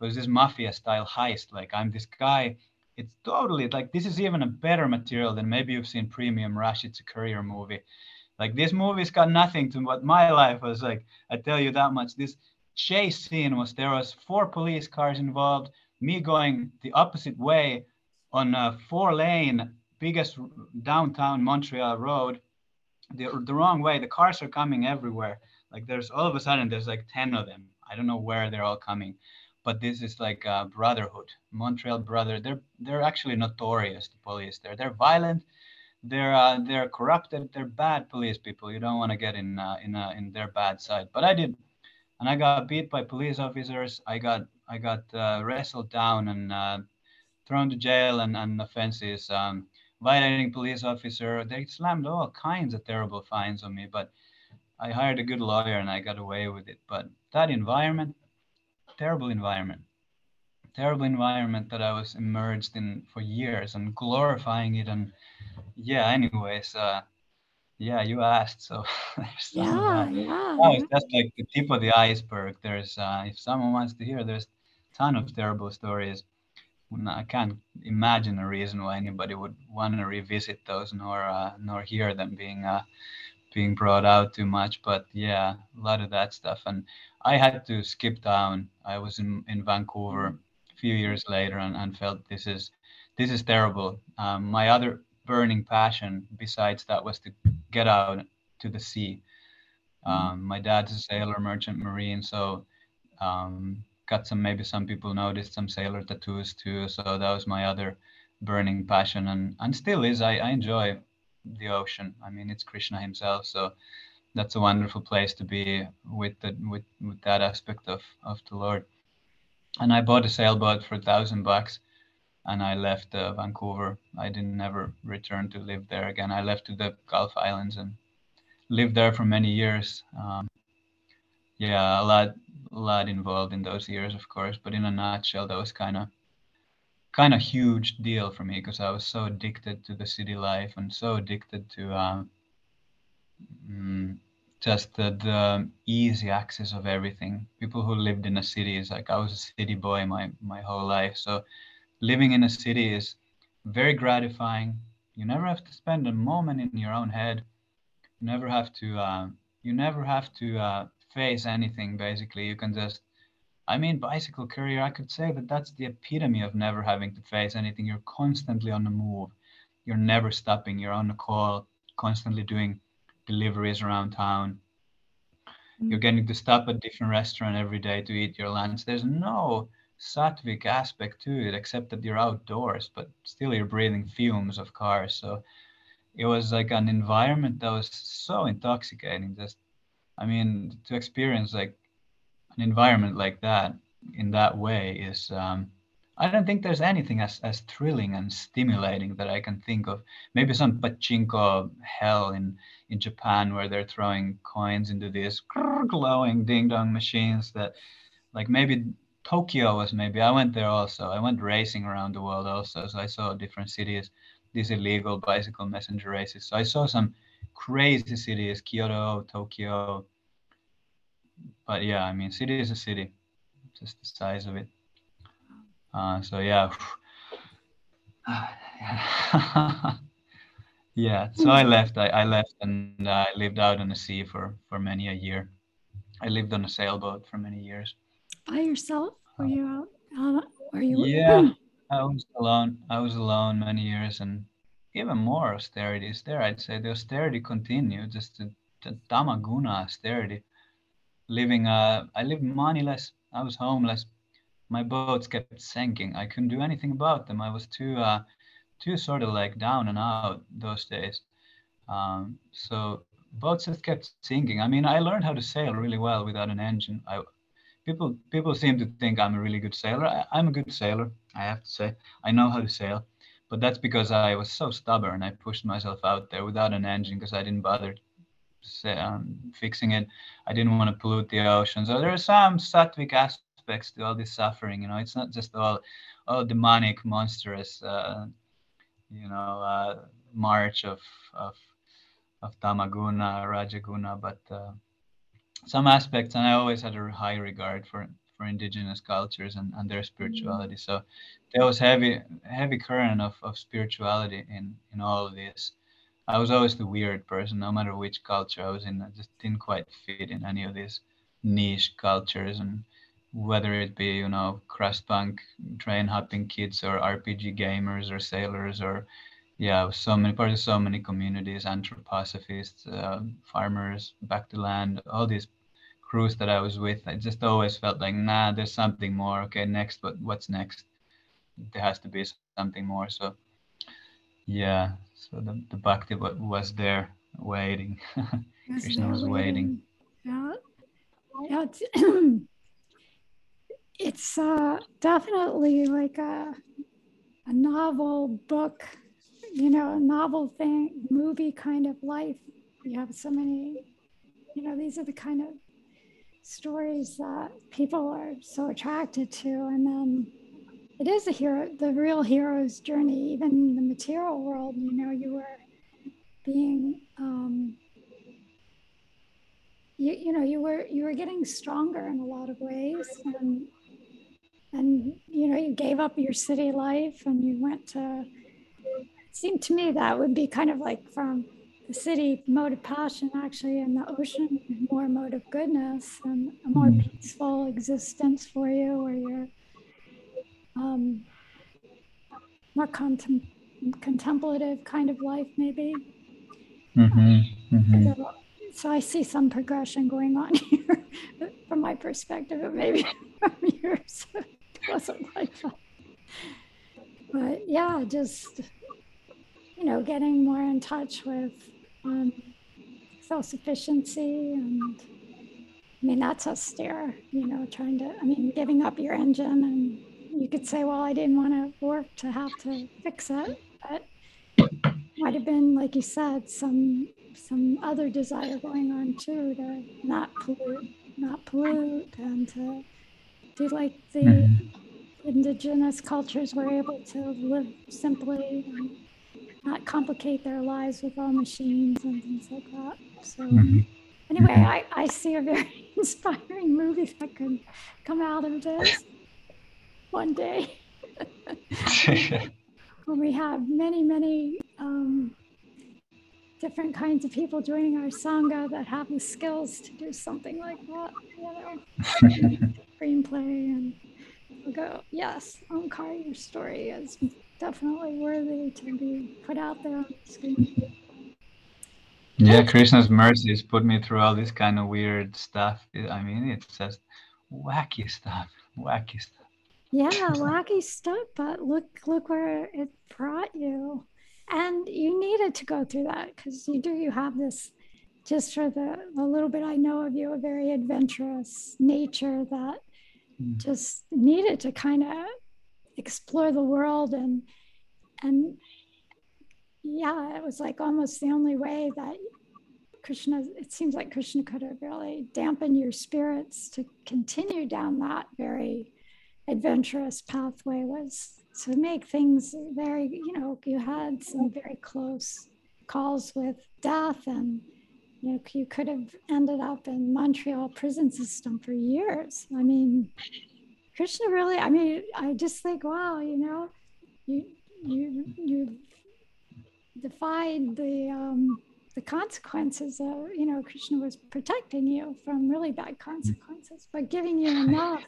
It was this mafia style heist. Like I'm this guy. It's totally like this is even a better material than maybe you've seen Premium Rush. It's a career movie. Like this movie's got nothing to what my life was like. I tell you that much. This chase scene was there was four police cars involved. Me going the opposite way on a four lane biggest downtown Montreal road the, the wrong way. The cars are coming everywhere. Like there's all of a sudden there's like 10 of them. I don't know where they're all coming, but this is like a brotherhood. Montreal brother. They're they're actually notorious. The police. They're they're violent. They're uh, they're corrupted. They're bad police people. You don't want to get in uh, in uh, in their bad side. But I did, and I got beat by police officers. I got I got uh, wrestled down and uh, thrown to jail and, and offenses. Um, violating police officer. They slammed all kinds of terrible fines on me, but I hired a good lawyer and I got away with it. But that environment, terrible environment, terrible environment that I was immersed in for years and glorifying it. And yeah, anyways, uh, yeah, you asked, so <laughs> yeah, yeah. Oh, it's just like the tip of the iceberg. There's, uh, if someone wants to hear, there's a ton of terrible stories. I can't imagine a reason why anybody would want to revisit those nor uh, nor hear them being uh, being brought out too much. But yeah, a lot of that stuff. And I had to skip down. I was in, in Vancouver a few years later and, and felt this is this is terrible. Um, my other burning passion besides that was to get out to the sea. Um, my dad's a sailor, merchant marine, so um, got some maybe some people noticed some sailor tattoos too so that was my other burning passion and and still is. I, I enjoy the ocean. I mean it's krishna himself so that's a wonderful place to be with the with with that aspect of of the lord. And i bought a sailboat for a thousand bucks and i left uh, vancouver. I didn't ever return to live there again. I left to the gulf islands and lived there for many years. Um, yeah a lot a lot involved in those years, of course. But in a nutshell, that was kind of kind of huge deal for me because I was so addicted to the city life and so addicted to um, mm, just the, the easy access of everything. People who lived in a city is like I was a city boy my my whole life. So living in a city is very gratifying. You never have to spend a moment in your own head. You never have to. Uh, you never have to uh, face anything basically. You can just i mean bicycle career i could say that that's the epitome of never having to face anything. You're constantly on the move. You're never stopping. You're on the call constantly doing deliveries around town. Mm-hmm. you're getting to stop at different restaurant every day to eat your lunch. There's no sattvic aspect to it except that you're outdoors but still you're breathing fumes of cars. So it was like an environment that was so intoxicating just I mean, to experience like an environment like that in that way is um, I don't think there's anything as, as thrilling and stimulating that I can think of. Maybe some pachinko hell in, in Japan where they're throwing coins into these glowing ding dong machines that, like maybe Tokyo was maybe. I went there also. I went racing around the world also. So I saw different cities, these illegal bicycle messenger races. So I saw some crazy cities, Kyoto, Tokyo. But yeah, I mean, city is a city, just the size of it. Uh, so yeah. <sighs> <sighs> yeah, so I left. I, I left and I lived out on the sea for, for many a year. I lived on a sailboat for many years. By yourself? Were you out? Uh, were you? Yeah, I was alone. I was alone many years, and even more austerities there. I'd say the austerity continued, just the, the tamaguna austerity. Living, uh, I lived moneyless. I was homeless. My boats kept sinking. I couldn't do anything about them. I was too, uh, too sort of like down and out those days. Um, so boats just kept sinking. I mean, I learned how to sail really well without an engine. I, people, people seem to think I'm a really good sailor. I, I'm a good sailor. I have to say, I know how to sail but that's because I was so stubborn. I pushed myself out there without an engine because I didn't bother um, fixing it. I didn't want to pollute the ocean. So there are some sattvic aspects to all this suffering. You know, it's not just all all demonic, monstrous, uh, you know, uh, march of of of tamaguna, rajaguna, but uh, some aspects. And I always had a high regard for for indigenous cultures and, and their spirituality. So there was heavy heavy current of, of spirituality in, in all of this. I was always the weird person, no matter which culture I was in. I just didn't quite fit in any of these niche cultures and whether it be, you know, crust punk, train hopping kids or RPG gamers or sailors or yeah, so many part of so many communities, anthroposophists, uh, farmers, back to land, all these crews that I was with, I just always felt like, nah, there's something more. Okay, next, but what's next? There has to be something more. So, yeah, so the, the bhakti was there waiting. <laughs> Krishna was waiting. Yeah, yeah. It's, <clears throat> it's uh, definitely like a a novel book, you know, a novel thing, movie kind of life. You have so many, you know, these are the kind of stories that people are so attracted to. And then it is a hero, the real hero's journey, even in the material world. You know, you were being, um, you, you know, you were you were getting stronger in a lot of ways, and and you know, you gave up your city life and you went to. It seemed to me that would be kind of like from the city mode of passion actually in the ocean more mode of goodness and a more mm. peaceful existence for you where you're um, more contem- contemplative kind of life maybe mm-hmm. Mm-hmm. So, i see some progression going on <laughs> here from my perspective but maybe <laughs> from yours it wasn't like that but yeah just you know getting more in touch with um, self-sufficiency and I mean that's austere, you know, trying to I mean giving up your engine and you could say, well, I didn't want to work to have to fix it, but might have been, like you said, some some other desire going on too to not pollute, not pollute, and to do like the mm-hmm. indigenous cultures were able to live simply and not complicate their lives with all machines and things like that. So mm-hmm. anyway, mm-hmm. I, I see a very <laughs> inspiring movie that could come out of this one day. <laughs> when we have many, many um, different kinds of people joining our sangha that have the skills to do something like that, you <laughs> know, screenplay and we'll go, yes, Omkar, your story is definitely worthy to be put out there on the screen. Yeah, Krishna's mercies put me through all this kind of weird stuff. I mean, it's just wacky stuff, wacky stuff. Yeah, <laughs> wacky stuff, but look, look where it brought you. And you needed to go through that because you do, you have this, just for the, the little bit I know of you, a very adventurous nature that mm. just needed to kind of explore the world and and yeah, it was like almost the only way that Krishna, it seems like Krishna could have really dampened your spirits to continue down that very adventurous pathway was to make things very, you know, you had some very close calls with death and you know, you could have ended up in Montreal prison system for years. I mean, Krishna really, I mean, I just think, wow, you know, you you you defied the um, the consequences of, you know, Krishna was protecting you from really bad consequences, but giving you enough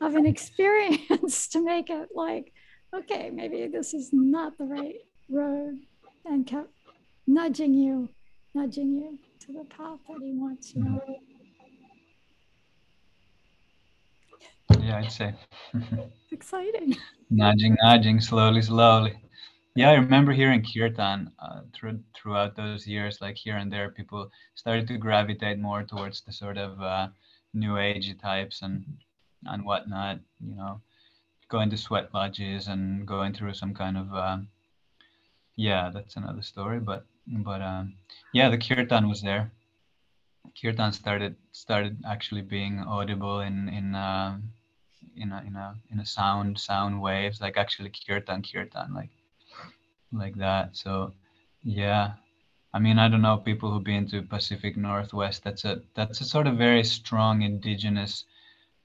of an experience <laughs> to make it like, okay, maybe this is not the right road, and kept nudging you, nudging you to the path that he wants you. Know? I'd say. <laughs> Exciting. <laughs> nudging, nudging, slowly, slowly. Yeah, I remember here in kirtan uh, through, throughout those years, like here and there, people started to gravitate more towards the sort of uh, new age types and and whatnot. You know, going to sweat lodges and going through some kind of um, yeah, that's another story. But but um, yeah, the kirtan was there. Kirtan started started actually being audible in in uh, in a in a in a sound sound waves like actually kirtan kirtan like like that. So yeah, I mean I don't know people who've been to Pacific Northwest. That's a that's a sort of very strong indigenous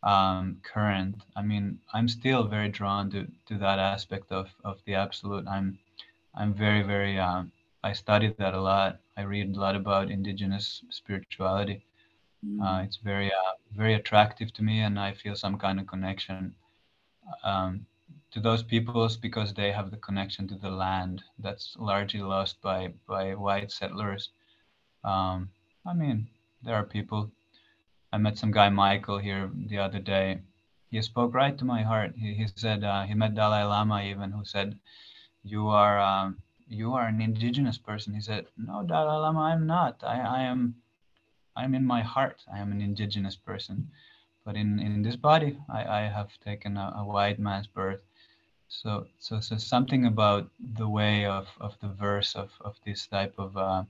um, current. I mean I'm still very drawn to to that aspect of of the absolute. I'm I'm very very um, I studied that a lot. I read a lot about indigenous spirituality. Mm. Uh, it's very uh, very attractive to me, and I feel some kind of connection. Um, to those peoples because they have the connection to the land that's largely lost by by white settlers. Um, I mean, there are people. I met some guy Michael here the other day. He spoke right to my heart. He, he said uh, he met Dalai Lama even, who said, "You are um, you are an indigenous person." He said, "No, Dalai Lama, I'm not. I, I am I'm in my heart. I am an indigenous person." but in, in this body, I, I have taken a, a white man's birth. So, so, so something about the way of, of the verse of, of this type of uh,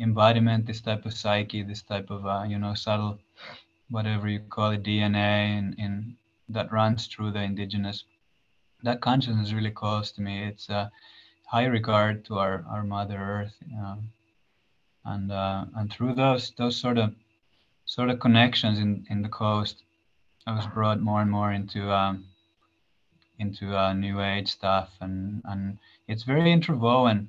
embodiment, this type of psyche, this type of, uh, you know, subtle, whatever you call it, DNA in, in that runs through the indigenous, that consciousness really calls to me. It's a high regard to our, our Mother Earth. And, uh, and through those, those sort of, sort of connections in, in the coast, I was brought more and more into, um, into uh, new age stuff. And and it's very interwoven.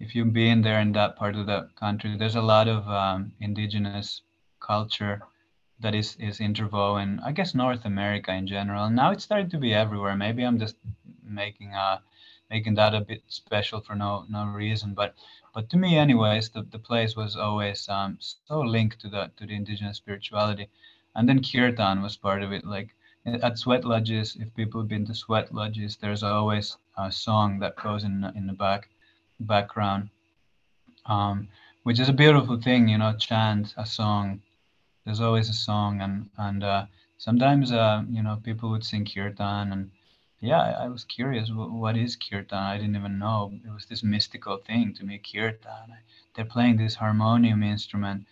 If you've been there in that part of the country there's a lot of um, indigenous culture that is is interwoven i guess north america in general. Now it's starting to be everywhere. Maybe i'm just making uh making that a bit special for no no reason. But but to me anyways the, the place was always um, so linked to the to the indigenous spirituality and then kirtan was part of it like at sweat lodges, if people have been to sweat lodges, there's always a song that goes in in the back background, um, which is a beautiful thing, you know, chant a song. There's always a song, and and uh, sometimes uh, you know people would sing kirtan, and yeah, I, was curious, what, is kirtan? I didn't even know. It was this mystical thing to me. Kirtan, they're playing this harmonium instrument,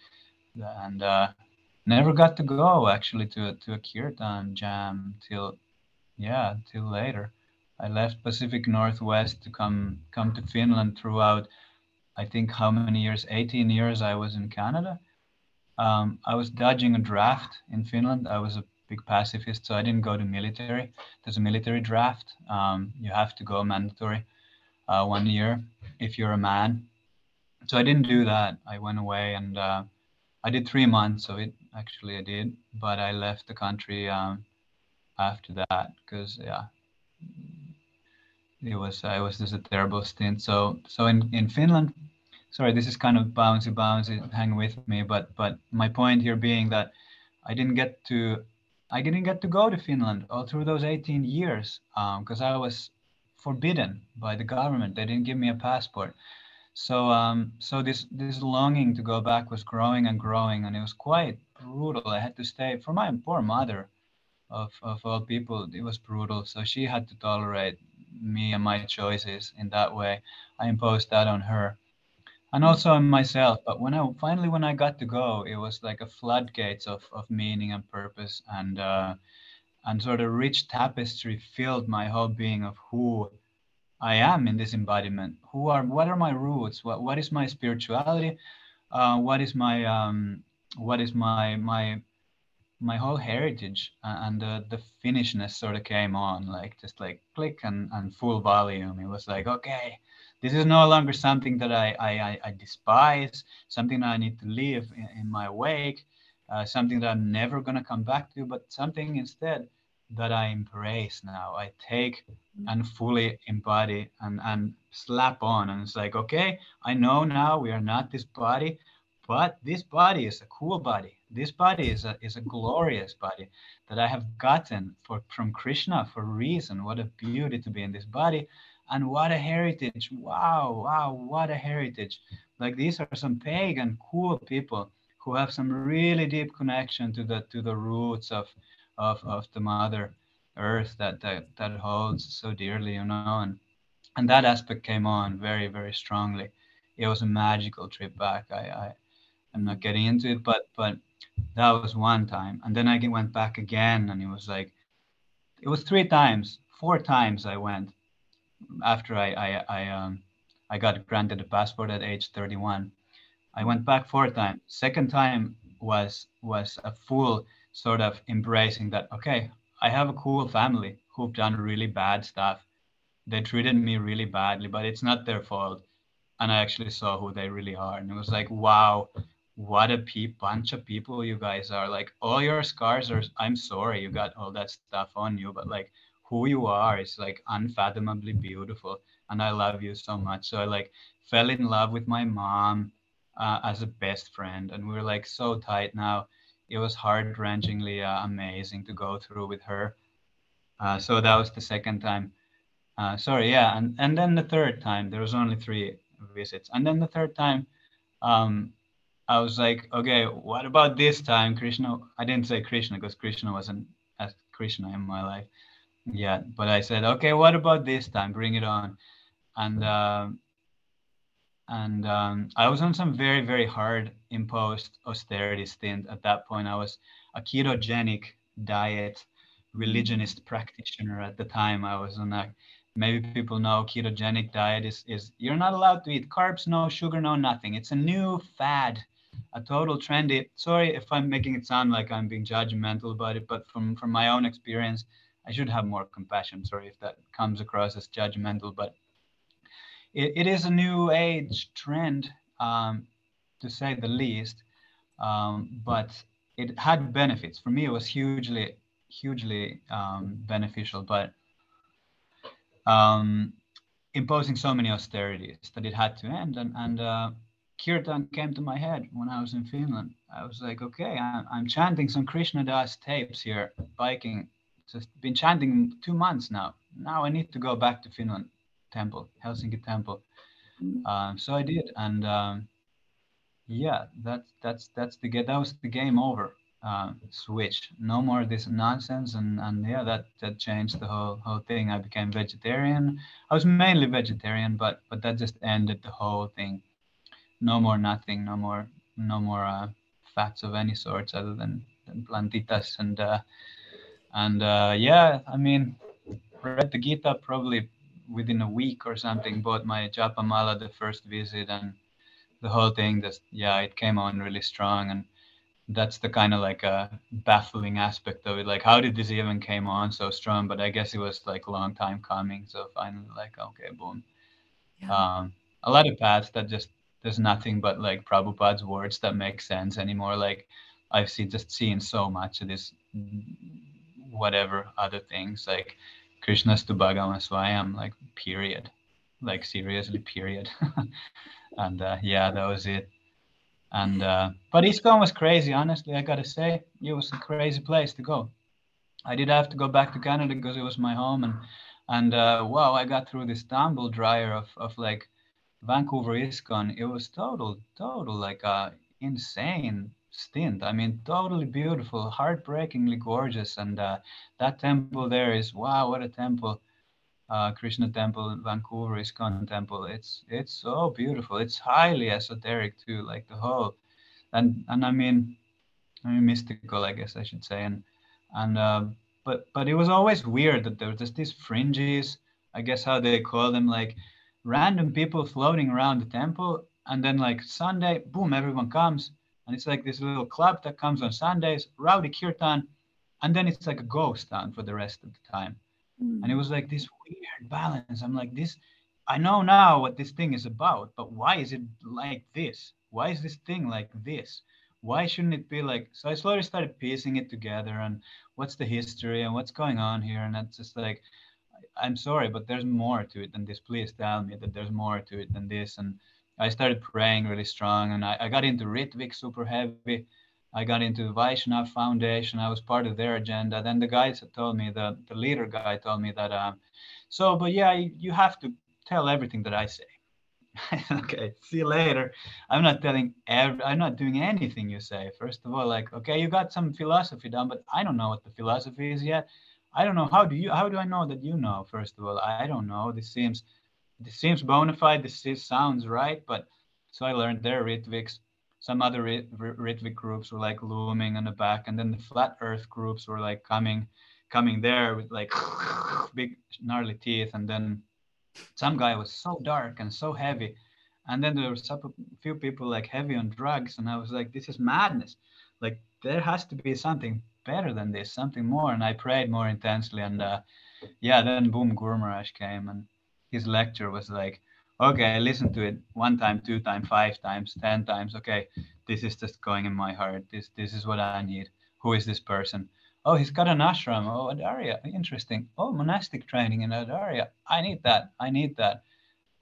and uh, never got to go actually to to a kirtan jam till yeah till later. I left pacific northwest to come come to finland throughout i think how many years? 18 years i was in canada. Um, i was dodging a draft in finland. I was a big pacifist so i didn't go to military there's a military draft um, you have to go mandatory uh, one year if you're a man so i didn't do that i went away and uh, I did three months of it. Actually, I did, but I left the country um, after that because yeah, it was it was just a terrible stint. So so in in Finland, sorry, this is kind of bouncy bouncy. Hang with me, but but my point here being that I didn't get to I didn't get to go to Finland all through those 18 years because um, I was forbidden by the government. They didn't give me a passport. So um, so this this longing to go back was growing and growing, and it was quite brutal. I had to stay for my poor mother. of, of all people, it was brutal. So she had to tolerate me and my choices in that way. I imposed that on her and also on myself. But when I finally, when I got to go, it was like a floodgates of, of meaning and purpose and, uh, and sort of rich tapestry filled my whole being of who I am in this embodiment. Who are, what are my roots? What, what is my spirituality? Uh, what is my, um, what is my, my, my whole heritage and the, the Finnishness sort of came on like just like click and, and full volume. It was like, okay, this is no longer something that I, I, I despise, something I need to leave in, in my wake, uh, something that I'm never going to come back to, but something instead that I embrace now. I take and fully embody and, and slap on. And it's like, okay, I know now we are not this body, but this body is a cool body. This body is a, is a glorious body that I have gotten for, from Krishna for a reason. What a beauty to be in this body. And what a heritage. Wow, wow, what a heritage. Like these are some pagan, cool people who have some really deep connection to the to the roots of of, of the mother earth that, that that holds so dearly, you know, and and that aspect came on very, very strongly. It was a magical trip back. I, I I'm not getting into it, but but that was one time, and then I went back again, and it was like, it was three times, four times I went after I I I um I got granted a passport at age 31. I went back four times. Second time was was a full sort of embracing that. Okay, I have a cool family who've done really bad stuff. They treated me really badly, but it's not their fault. And I actually saw who they really are, and it was like, wow, what a pe- bunch of people you guys are like all your scars are i'm sorry you got all that stuff on you but like who you are is like unfathomably beautiful and i love you so much. So i like fell in love with my mom uh, as a best friend and we were like so tight now. It was heart-wrenchingly uh, amazing to go through with her. Uh, so that was the second time. Uh, sorry yeah and, and then the third time there was only three visits. And then the third time um, I was like, okay, what about this time, Krishna? I didn't say Krishna because Krishna wasn't as Krishna in my life yet, but I said, okay, what about this time? Bring it on. And uh, and um, I was on some very very hard imposed austerity stint at that point. I was a ketogenic diet religionist practitioner at the time. I was on a maybe people know ketogenic diet is is you're not allowed to eat carbs, no sugar, no nothing. It's a new fad a total trendy. Sorry if I'm making it sound like I'm being judgmental about it, but from from my own experience, I should have more compassion. Sorry if that comes across as judgmental, but it, it is a new age trend, um, to say the least. Um, but it had benefits. For me, it was hugely, hugely um, beneficial. But um, imposing so many austerities that it had to end, and and uh, kirtan came to my head when I was in Finland. I was like, okay, I'm, I'm chanting some Krishna Das tapes here, biking. Just been chanting two months now. Now I need to go back to Finland temple, Helsinki temple. Um, so I did, and um, yeah, that's that's that's the that was the game over. Uh, switch. No more this nonsense, and and yeah, that that changed the whole whole thing. I became vegetarian. I was mainly vegetarian, but but that just ended the whole thing no more nothing, no more no more uh, fats of any sorts other than, than plantitas and uh, and uh, yeah, I mean, read the Gita probably within a week or something. Bought my Japamala the first visit and the whole thing just yeah, it came on really strong and that's the kind of like a baffling aspect of it like how did this even came on so strong but i guess it was like a long time coming so finally like okay boom yeah. um a lot of paths that just there's nothing but like Prabhupada's words that make sense anymore. Like I've seen just seen so much of this whatever other things like Krishnas tu Bhagavan Swayam, like period. Like seriously, period. <laughs> and uh, yeah, that was it. And uh, but ISKCON was crazy, honestly, I gotta say. It was a crazy place to go. I did have to go back to Canada because it was my home and and uh, wow, I got through this tumble dryer of, of like Vancouver ISKCON, it was total, total like uh, insane stint. I mean, totally beautiful, heartbreakingly gorgeous, and uh, that temple there is wow, what a temple! Uh, Krishna temple, in Vancouver ISKCON temple. It's it's so beautiful. It's highly esoteric too, like the whole, and and I mean, I mean mystical, I guess I should say, and and uh, but but it was always weird that there was just these fringes. I guess how they call them, like random people floating around the temple, and then like Sunday, boom, everyone comes, and it's like this little club that comes on Sundays, rowdy kirtan, and then it's like a ghost town for the rest of the time. Mm. And it was like this weird balance. I'm like, this, I know now what this thing is about, but why is it like this? Why is this thing like this? Why shouldn't it be like? So I slowly started piecing it together and what's the history and what's going on here. And it's just like, I'm sorry, but there's more to it than this. Please tell me that there's more to it than this. And I started praying really strong, and I, I got into Ritvik super heavy. I got into the Vaishnav Foundation. I was part of their agenda. Then the guys told me, the, the leader guy told me that, um, so, but yeah, you, you have to tell everything that I say. <laughs> okay, see you later. I'm not telling every, I'm not doing anything you say. First of all, like, okay, you got some philosophy done, but I don't know what the philosophy is yet. I don't know. How do you, how do I know that you know? First of all, I don't know. This seems this seems bona fide. This is, sounds right, but so I learned there Ritviks. Some other Ritvik groups were like looming in the back, and then the flat Earth groups were like coming, coming there with like big gnarly teeth, and then some guy was so dark and so heavy, and then there was a few people like heavy on drugs, and I was like, this is madness. Like there has to be something better than this, something more. And I prayed more intensely, and uh, yeah, then boom, Guru Maharaj came and his lecture was like, okay, listen to it one time, two times, five times, ten times. Okay, this is just going in my heart. This this is what I need. Who is this person? Oh, he's got an ashram. Oh, Audarya, interesting. Oh, monastic training in Audarya. I need that. I need that.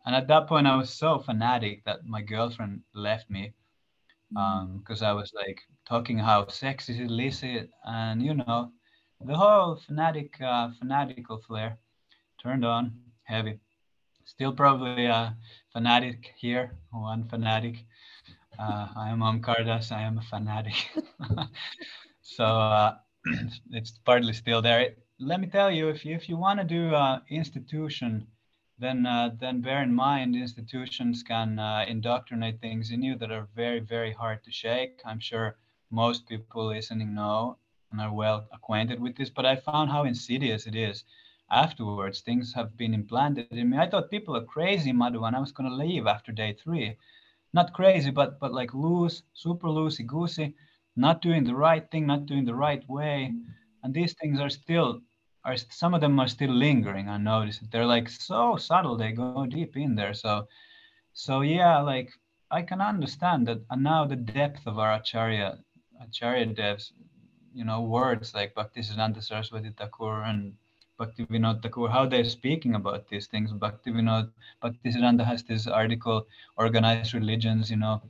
And at that point, I was so fanatic that my girlfriend left me because mm. um, I was like talking how sex is illicit and you know the whole fanatic uh, fanatical flair turned on heavy still probably a fanatic here, one fanatic. Uh, I am Omkar Das, I am a fanatic. <laughs> so uh, <clears throat> it's partly still there. Let me tell you, if you, if you want to do uh, institution, then uh, then bear in mind institutions can uh, indoctrinate things in you that are very very hard to shake. I'm sure most people listening know and are well acquainted with this, but I found how insidious it is afterwards things have been implanted in me. I thought people are crazy madhu and i was going to leave after day three. Not crazy but but like loose super loosey goosey not doing the right thing not doing the right way. And these things are still are some of them are still lingering i noticed. They're like so subtle they go deep in there. So so yeah like i can understand that and now the depth of our acharya acharya devs you know words like bhaktisiddhanta saraswati thakur and Bhaktivinoda Thakur, how they're speaking about these things. Bhaktivinoda, Bhaktisiddhanta has this article, Organized Religions, you know.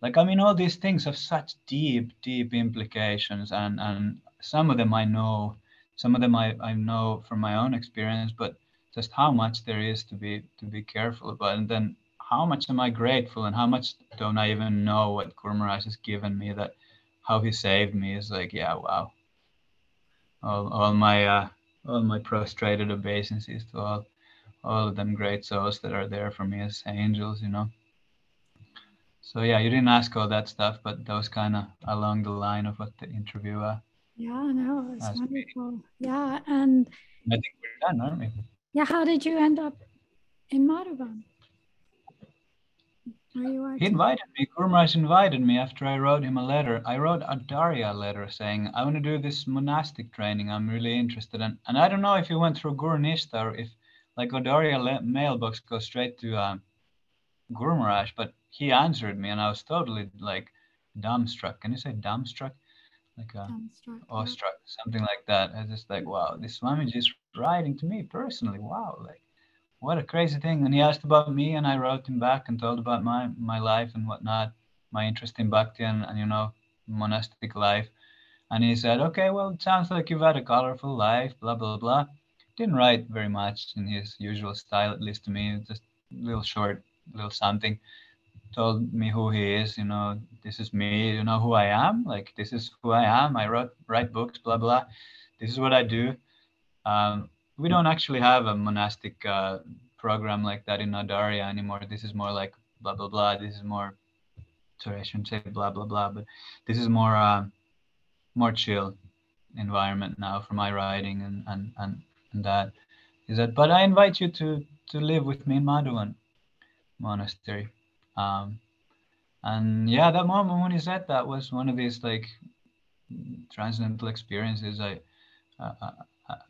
Like, I mean, all these things have such deep, deep implications. And, and some of them I know, some of them I, I know from my own experience, but just how much there is to be to be careful about. And then how much am I grateful and how much don't I even know what Guru Maharaj has given me that how he saved me is like, yeah, wow. All, all my uh, all my prostrated obeisances to all all of them great souls that are there for me as angels, you know. So yeah, you didn't ask all that stuff, but that was kind of along the line of what the interview. Uh, yeah, no, it's wonderful. Me. Yeah, and I think we're done, aren't we? Yeah, how did you end up in Madhuban? He invited me. Gurmaharaj invited me after I wrote him a letter. I wrote Audarya letter saying, I want to do this monastic training. I'm really interested in. And I don't know if he went through Guru Nishtha or if like Audarya le- mailbox goes straight to uh, Gurmaharaj, but he answered me and I was totally like dumbstruck. Can you say dumbstruck? Like uh, dumbstruck, awestruck, yeah. something like that. I was just like, wow, this Swamiji is writing to me personally. Wow, like what a crazy thing. And he asked about me, and I wrote him back and told about my my life and whatnot, my interest in bhakti and, and you know monastic life. And he said, okay, well, it sounds like you've had a colorful life, blah blah blah. Didn't write very much in his usual style, at least to me, just a little short, little something. told me who he is. You know, this is me. You know who I am. Like this is who I am. I wrote write books. Blah blah. This is what I do. Um, we don't actually have a monastic uh, program like that in Audarya anymore. This is more like blah blah blah. This is more. Sorry, I shouldn't say blah blah blah, but this is more uh, more chill environment now for my writing and and and, and that is that. But I invite you to to live with me in Madhuvan monastery. Um, and yeah, that moment when he said that was one of these like transcendental experiences. I, I,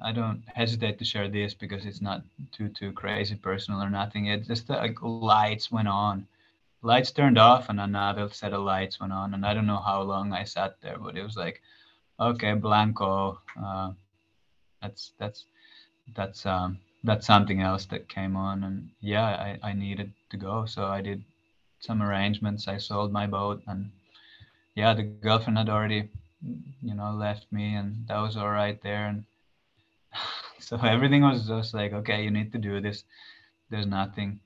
I don't hesitate to share this because it's not too too crazy personal or nothing. It just like lights went on, lights turned off, and another set of lights went on. And I don't know how long I sat there, but it was like, okay, blanco. Uh, that's that's that's um that's something else that came on and yeah I, I needed to go so i did some arrangements i sold my boat and yeah the girlfriend had already you know left me and that was all right there and <sighs> so everything was just like okay you need to do this. There's nothing.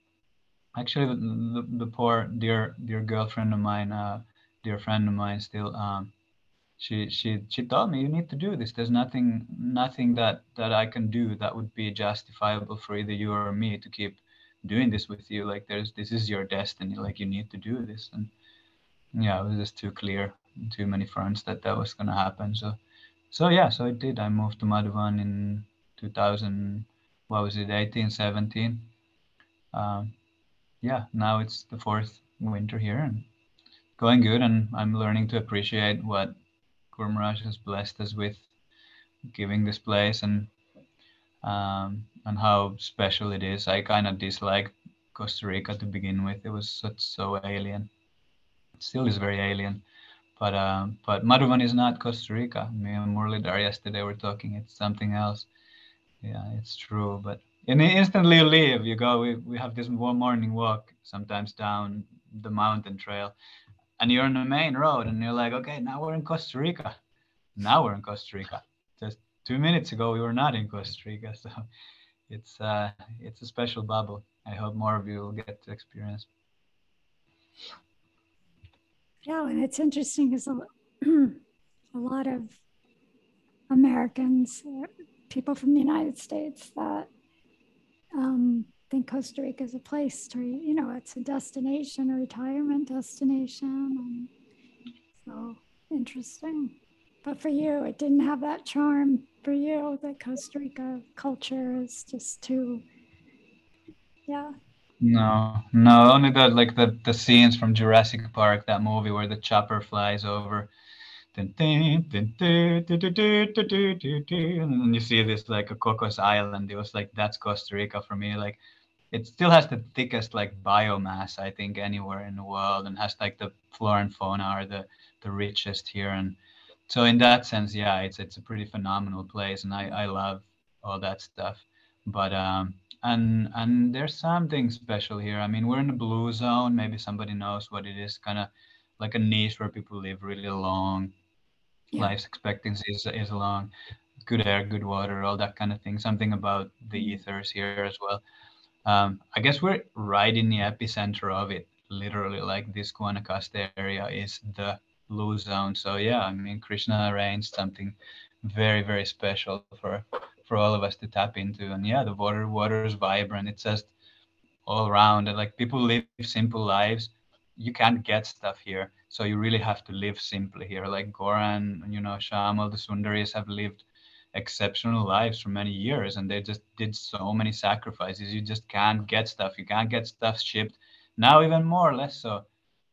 Actually the, the, poor dear dear girlfriend of mine uh dear friend of mine still um she she she told me you need to do this. There's nothing nothing that that i can do that would be justifiable for either you or me to keep doing this with you. Like there's this is your destiny. Like you need to do this. And yeah it was just too clear too many fronts that that was going to happen. So so yeah so i did i moved to madhuvan in 2000 what was it 18 17 um, yeah now it's the fourth winter here and going good and i'm learning to appreciate what Guru has blessed us with giving this place and um, and how special it is. I kind of disliked Costa Rica to begin with. It was such so alien. It still is very alien. But um, but Madhuvan is not Costa Rica. Me and Murlidhar yesterday were talking. It's something else. Yeah, it's true. But and instantly you leave. You go. We, we have this one morning walk sometimes down the mountain trail, and you're on the main road and you're like, okay, now we're in Costa Rica. Now we're in Costa Rica. Just two minutes ago, we were not in Costa Rica. <laughs> So it's uh, it's a special bubble. I hope more of you will get to experience. Yeah, and it's interesting because a, <clears throat> a lot of Americans, people from the United States, that um, think Costa Rica is a place to, you know, it's a destination, a retirement destination. So interesting. But for you, it didn't have that charm for you. The Costa Rica culture is just too, yeah. No, no, only the like the the scenes from Jurassic Park, that movie where the chopper flies over, and then you see this like a Cocos Island. It was like that's Costa Rica for me. Like it still has the thickest like biomass I think anywhere in the world, and has like the flora and fauna are the the richest here. And so in that sense, yeah, it's it's a pretty phenomenal place, and I I love all that stuff. But um and and there's something special here. I mean, we're in the blue zone. Maybe somebody knows what it is. Kind of like a niche where people live really long. Yeah. Life expectancy is, is long. Good air, good water, all that kind of thing. Something about the mm-hmm. ethers here as well um, I guess we're right in the epicenter of it. Literally, like this Guanacaste area is the blue zone. So yeah, I mean, Krishna arranged something very, very special for for all of us to tap into. And yeah, the water water is vibrant. It's just all around. And like people live simple lives. You can't get stuff here, so you really have to live simply here. Like Goran, you know, Shamal, the Sundaris have lived exceptional lives for many years and they just did so many sacrifices you just can't get stuff you can't get stuff shipped now even more less so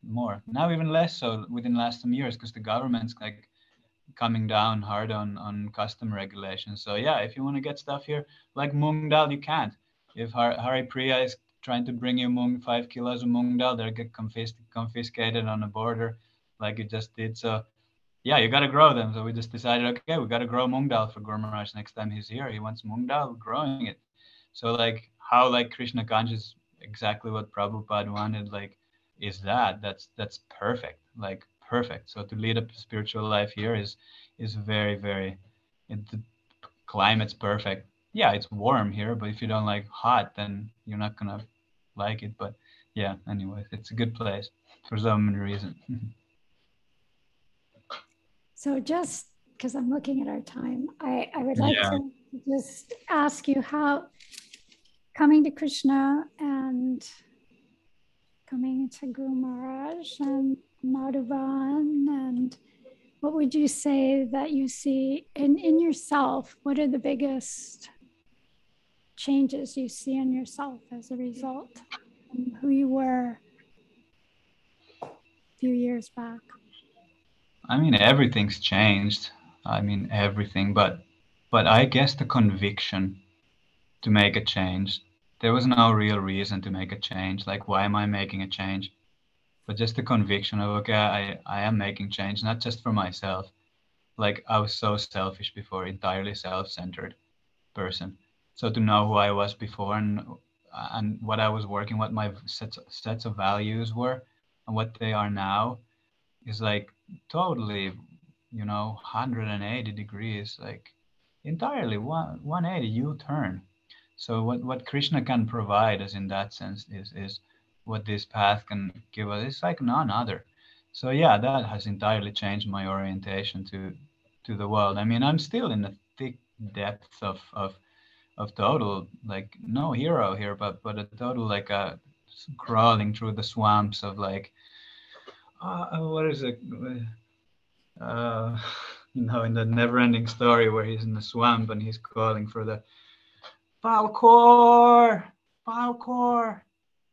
more now even less so within last some years because the government's like coming down hard on on custom regulations so yeah if you want to get stuff here like mung dal you can't if Har- hari priya is trying to bring you mung five kilos of mung dal they'll get confis- confiscated on the border like you just did so yeah, you got to grow them. So we just decided, okay, we got to grow mung dal for Guru Maharaj next time he's here. He wants mung dal, growing it. So like how like Krishna conscious, exactly what Prabhupada wanted, like is that that's that's perfect, like perfect. So to lead a spiritual life here is is very very, it, the climate's perfect. Yeah, it's warm here, but if you don't like hot, then you're not gonna like it. But yeah, anyways, it's a good place for so many reasons. <laughs> so just because I'm looking at our time, I, I would like yeah. to just ask you how coming to Krishna and coming to Guru Maharaj and Madhuvan and what would you say that you see in, in yourself? What are the biggest changes you see in yourself as a result from who you were a few years back? I mean, everything's changed. I mean, everything, but but I guess the conviction to make a change. There was no real reason to make a change. Like, why am I making a change? But just the conviction of okay, I I am making change, not just for myself. Like I was so selfish before, entirely self-centered person so to know who I was before and and what I was working, what my sets sets of values were, and what they are now, is like totally, you know, 180 degrees, like entirely one 180 U-turn. So what what Krishna can provide us in that sense is is what this path can give us. It's like none other. So yeah, that has entirely changed my orientation to to the world. I mean, I'm still in the thick depths of of of total like no hero here, but but a total like a uh, crawling through the swamps of like uh, uh what is it? Uh, <laughs> you know, in the never-ending story where he's in the swamp and he's calling for the Falkor, Falkor.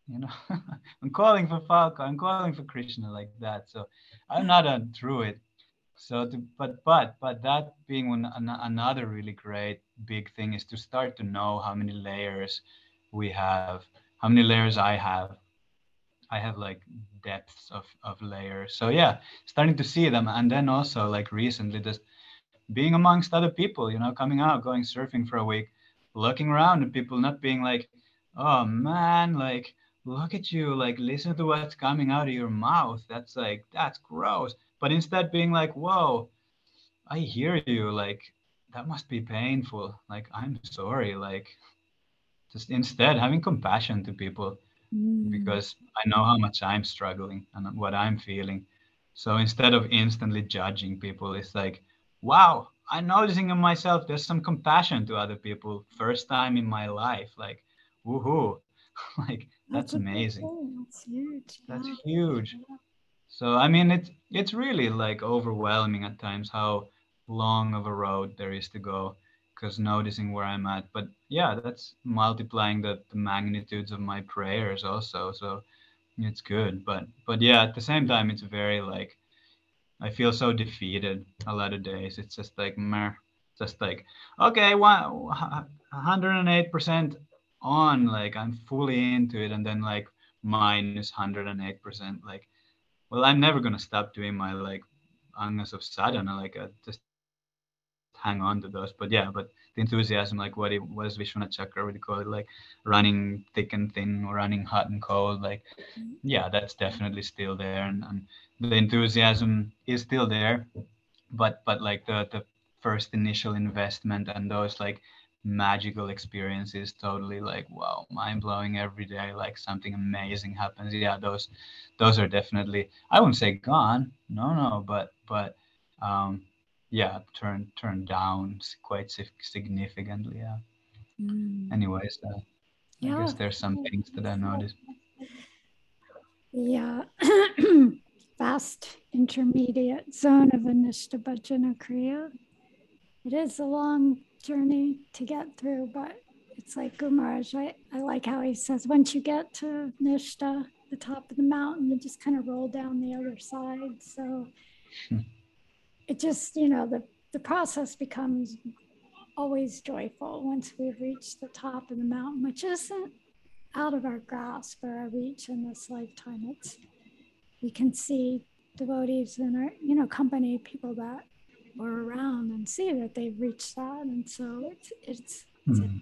You know, <laughs> I'm calling for Falkor. I'm calling for Krishna like that. So I'm not a druid. So, to, but but but that being one, an, another really great big thing is to start to know how many layers we have, how many layers I have. I have like depths of, of layers. So yeah, starting to see them. And then also like recently just being amongst other people, you know, coming out, going surfing for a week, looking around and people not being like, oh man, like look at you, like listen to what's coming out of your mouth. That's like that's gross. But instead being like, whoa, I hear you, like that must be painful. Like, I'm sorry. Like, just instead having compassion to people mm. because I know how much I'm struggling and what I'm feeling. So instead of instantly judging people, it's like, wow, I'm noticing in myself there's some compassion to other people. First time in my life. Like, woohoo. <laughs> like, that's, that's amazing. That's huge. That's yeah. huge. So I mean it's it's really like overwhelming at times how long of a road there is to go because noticing where I'm at. But yeah, that's multiplying the, the magnitudes of my prayers also. So it's good. But but yeah, at the same time, it's very like I feel so defeated a lot of days. It's just like meh, just like okay, one hundred and eight percent on. Like I'm fully into it, and then like minus minus hundred and eight percent. Like, well, I'm never gonna stop doing my like angas of sadhana. Like I just hang on to those. But yeah, but the enthusiasm, like what it was Vishwanath Chakravarti call it, like running thick and thin or running hot and cold, like yeah, that's definitely still there. And, and the enthusiasm is still there. But but like the the first initial investment and those like magical experiences totally like wow mind blowing every day like something amazing happens yeah those those are definitely i wouldn't say gone no no but but um yeah turned turned down quite significantly yeah mm. anyways uh, yeah. i guess there's some things that i noticed yeah <coughs> fast intermediate zone of anishta bhajana kriya it is a long journey to get through but it's like Gumaraj, I, I like how he says once you get to Nishta, the top of the mountain, you just kind of roll down the other side. So hmm it just, you know, the, the process becomes always joyful once we've reached the top of the mountain, which isn't out of our grasp or our reach in this lifetime. It's we can see devotees in our, you know, company people that were around and see that they've reached that. And so it's it's, mm-hmm. it's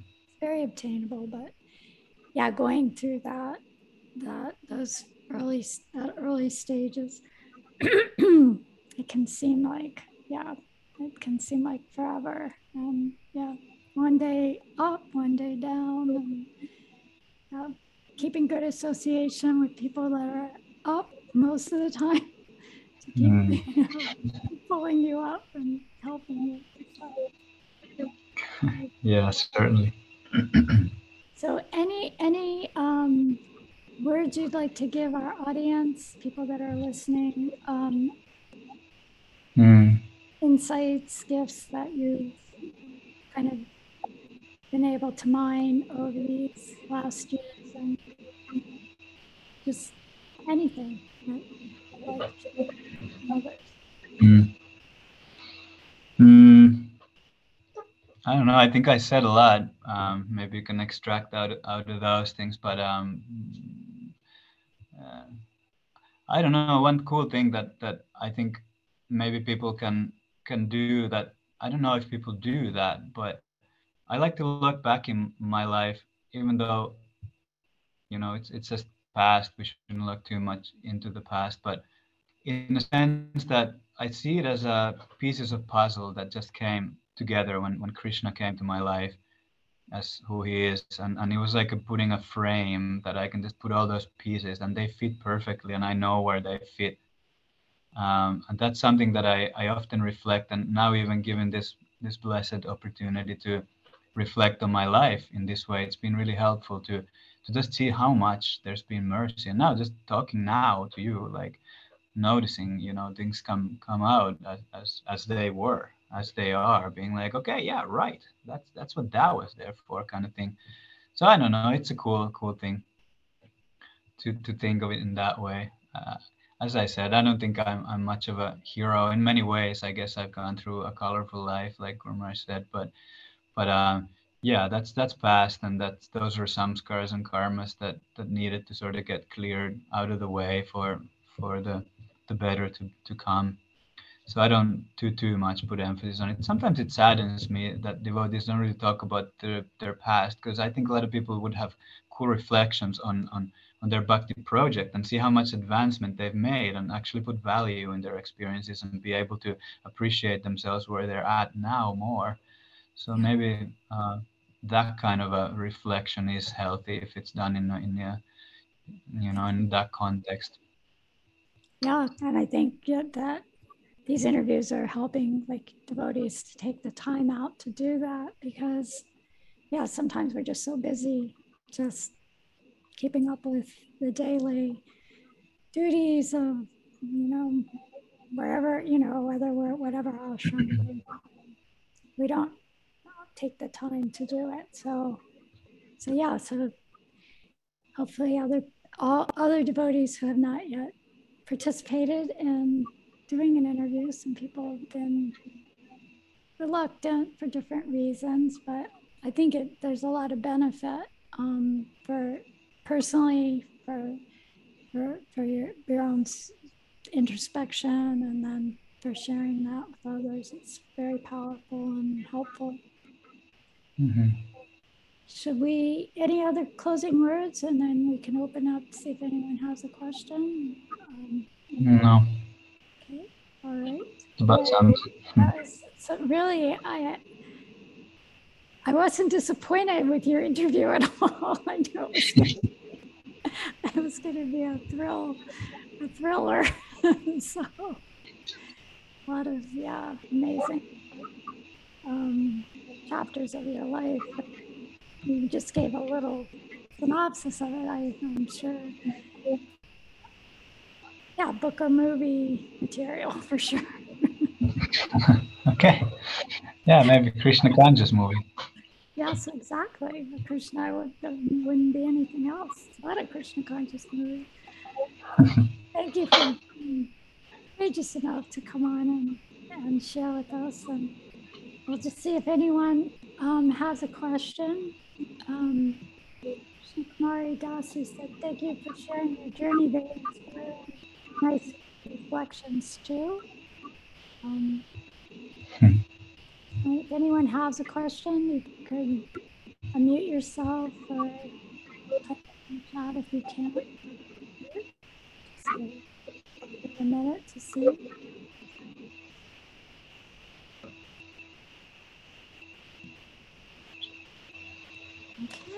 very obtainable. But yeah, going through that that those early that early stages <clears throat> it can seem like, yeah, it can seem like forever. And yeah, one day up, one day down, and yeah, keeping good association with people that are up most of the time <laughs> to keep mm. you <laughs> know, pulling you up and helping you. <laughs> yeah, certainly. so, any any um, words you'd like to give our audience, people that are listening, um, mm. insights, gifts that you've kind of been able to mine over these last years, and just anything. Mm. Mm. I don't know. I think I said a lot. Um, maybe you can extract out out of those things, but um, uh, I don't know. One cool thing that that I think maybe people can can do that. I don't know if people do that, but I like to look back in my life, even though you know it's it's just past. We shouldn't look too much into the past, but in a sense that I see it as a pieces of puzzle that just came together when when Krishna came to my life as who he is and, and it was like a putting a frame that i can just put all those pieces and they fit perfectly and i know where they fit um, and that's something that I, I often reflect and now even given this this blessed opportunity to reflect on my life in this way it's been really helpful to to just see how much there's been mercy and now just talking now to you like noticing you know things come come out as as, as they were as they are, being like, okay, yeah, right. That's that's what that was there for, kind of thing. So I don't know. It's a cool cool thing to to think of it in that way. Uh, as I said, I don't think I'm I'm much of a hero in many ways. I guess I've gone through a colorful life, like Gurmar said, but but um, yeah, that's that's past, and that's those are some scars and karmas that that needed to sort of get cleared out of the way for for the the better to to come so I don't too too much put emphasis on it. Sometimes it saddens me that devotees don't really talk about their their past because I think a lot of people would have cool reflections on on on their bhakti project and see how much advancement they've made and actually put value in their experiences and be able to appreciate themselves where they're at now more. So maybe uh, that kind of a reflection is healthy if it's done in in a, you know in that context. Yeah, and I think yeah, that these interviews are helping like devotees to take the time out to do that because yeah sometimes we're just so busy just keeping up with the daily duties of you know wherever you know whether we're whatever ashram we don't take the time to do it so so yeah so hopefully other all other devotees who have not yet participated in doing an interview. Some people have been reluctant for different reasons, but I think it, there's a lot of benefit um, for personally for for, for your, your own introspection and then for sharing that with others. It's very powerful and helpful. Mm-hmm. Should we, any other closing words? And then we can open up, see if anyone has a question. Um, no. Okay, all right. About sounds. so really, I I wasn't disappointed with your interview at <laughs> all. I knew it <laughs> was, going to be a thrill, a thriller. <laughs> so a lot of yeah, amazing um, chapters of your life. You just gave a little synopsis of it. I, I'm sure yeah, book or movie material for sure. okay. Yeah, maybe Krishna conscious movie. Yes, exactly. Krishna would, wouldn't be anything else. It's not a Krishna conscious movie. Thank you for being courageous enough to come on and, and share with us. And we'll just see if anyone um, has a question. Um, Kumari Dasu said, Thank you for sharing your journey. Inspiring nice reflections too. Um, hmm. If anyone has a question, you could unmute yourself or type in chat if you can. So, a minute to see.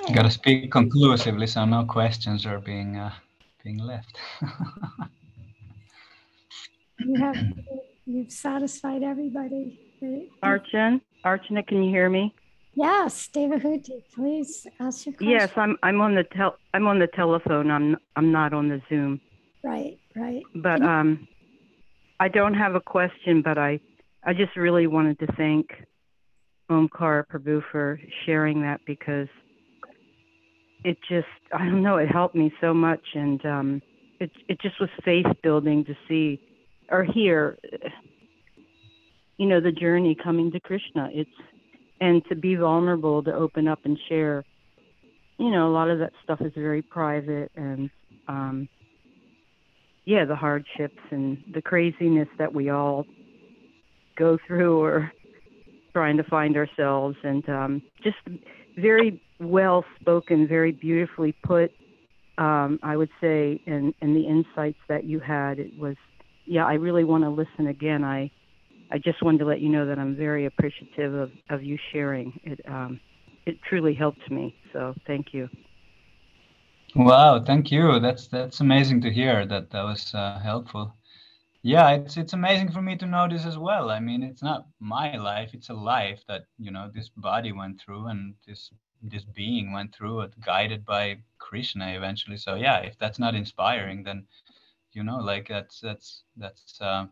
Okay. gotta speak conclusively, so no questions are being uh, being left. <laughs> you have you've satisfied everybody. Archana, Archana, can you hear me? Yes, David Devahuti, please ask your question. Yes, I'm I'm on the tel I'm on the telephone. I'm I'm not on the Zoom. Right, right. But um, I don't have a question, but I I just really wanted to thank Omkar Prabhu for sharing that because it just I don't know it helped me so much and um, it it just was faith building to see or hear you know the journey coming to Krishna. It's and to be vulnerable to open up and share. You know a lot of that stuff is very private and um yeah the hardships and the craziness that we all go through or trying to find ourselves and um just very well spoken very beautifully put um i would say and and the insights that you had it was yeah i really want to listen again. I I just wanted to let you know that I'm very appreciative of, of you sharing. It um, it truly helped me. So thank you. Wow, thank you. That's that's amazing to hear. That that was uh, helpful. Yeah, it's it's amazing for me to know this as well. I mean, it's not my life; it's a life that you know this body went through, and this this being went through it, guided by Krishna eventually. So yeah, if that's not inspiring, then you know, like that's that's that's. Uh,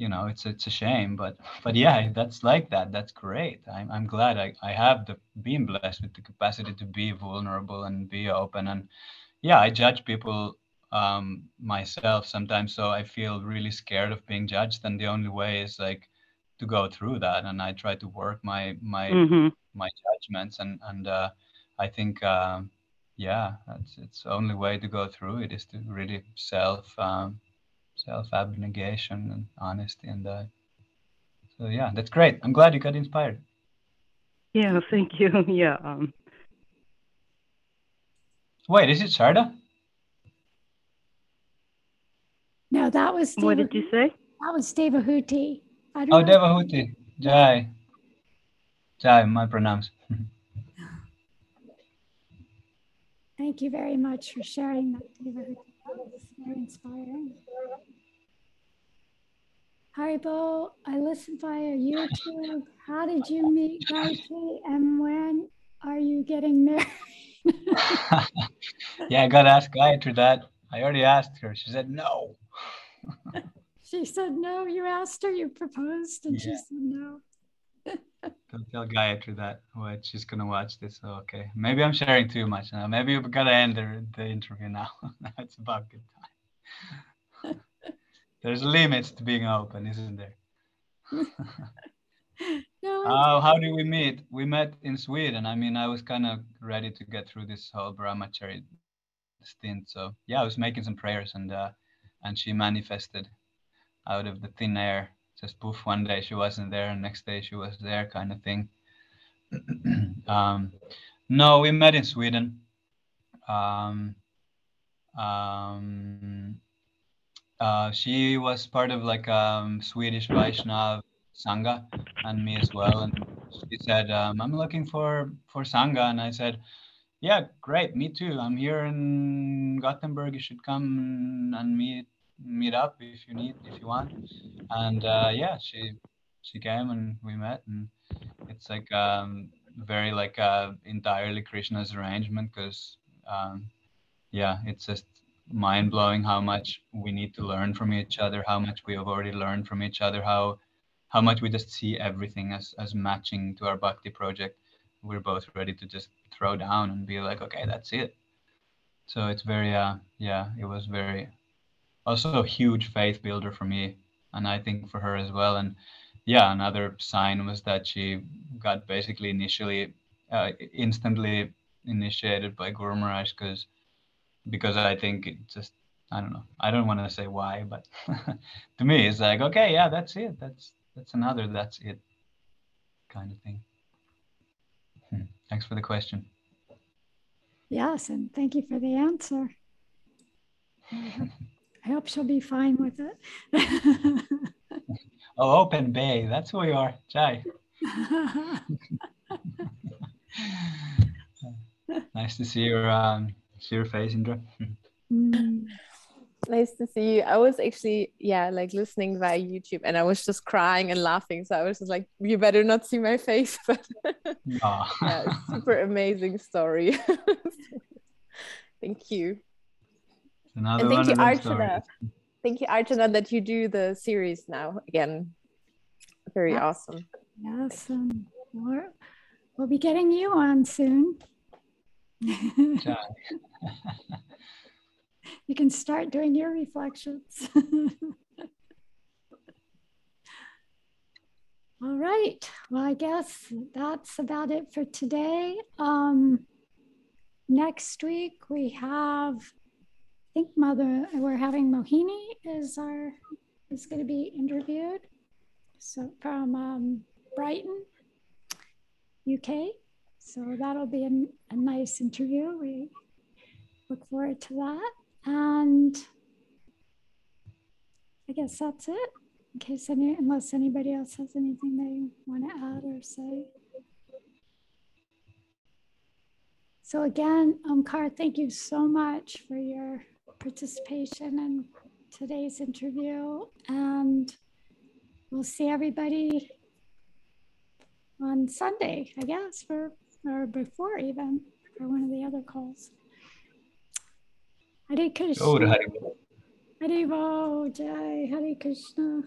you know it's it's a shame but but yeah that's like that that's great i'm, I'm glad I, I have the being blessed with the capacity to be vulnerable and be open and yeah i judge people um, myself sometimes so i feel really scared of being judged and the only way is like to go through that and i try to work my my mm-hmm. my judgments and and uh, i think um, yeah it's it's only way to go through it is to really self um, self-abnegation and honesty and uh, so yeah that's great. I'm glad you got inspired. Yeah <laughs> thank you. <laughs> Yeah um... wait is it Sharda? no that was Deva, what did you say? that was Devahuti. Oh know. Devahuti. Jai. Jai my pranams. <laughs> Thank you very much for sharing that Devahuti very inspiring. Haribol, I listened via YouTube. How did you meet Gayatri and when are you getting married? <laughs> yeah, I got to ask Gayatri that. I already asked her. She said no. <laughs> she said no. You asked her, you proposed, and yeah. she said no. Don't tell Gayatri that. What she's gonna watch this. Oh, okay, maybe I'm sharing too much now. Maybe we gotta end the, the interview now. <laughs> it's about good time. <laughs> There's limits to being open, isn't there? <laughs> no, uh, how did we meet? We met in Sweden. I mean, I was kind of ready to get through this whole brahmachari stint. So yeah, I was making some prayers, and uh, and she manifested out of the thin air just poof one day she wasn't there and next day she was there kind of thing. <clears throat> Um, no we met in sweden. Um, um, uh, she was part of like um, swedish vaishnav sangha and me as well and she said um, i'm looking for for sangha and i said yeah great me too. I'm here in gothenburg. You should come and meet meet up if you need if you want. And uh, yeah she she came and we met and it's like um very like uh entirely krishna's arrangement because um yeah it's just mind-blowing how much we need to learn from each other how much we have already learned from each other how how much we just see everything as as matching to our bhakti project. We're both ready to just throw down and be like okay that's it. So it's very uh yeah it was very also a huge faith builder for me and i think for her as well. And yeah another sign was that she got basically initially uh, instantly initiated by guru maharaj because because i think it just i don't know. I don't want to say why but <laughs> to me it's like okay yeah that's it. That's that's another that's it kind of thing. Hmm. thanks for the question. Yes and thank you for the answer <laughs> I hope she'll be fine with it. <laughs> oh, open bay. That's who we are. Jai. <laughs> nice to see your um, see your face, Indra. Mm. nice to see you. I was actually, yeah, like listening via YouTube and I was just crying and laughing. So I was just like, you better not see my face. <laughs> But Ah. yeah, super amazing story. thank you. Another And thank one you, of Archana. stories. Thank you, Archana, that you do the series now again. Very Yes. awesome. Yes, um, we're, we'll be getting you on soon. <laughs> You can start doing your reflections. <laughs> All right. Well, I guess that's about it for today. Um, next week we have, I think Mother, we're having Mohini is our is going to be interviewed. So from um, Brighton, UK. So that'll be a, a nice interview. We look forward to that. And I guess that's it. In case any, unless anybody else has anything they want to add or say. So again, Omkar, thank you so much for your participation in today's interview. And we'll see everybody on Sunday, I guess, for or before even for one of the other calls. Hare Krishna. Hari Hare Jai Hare Krishna.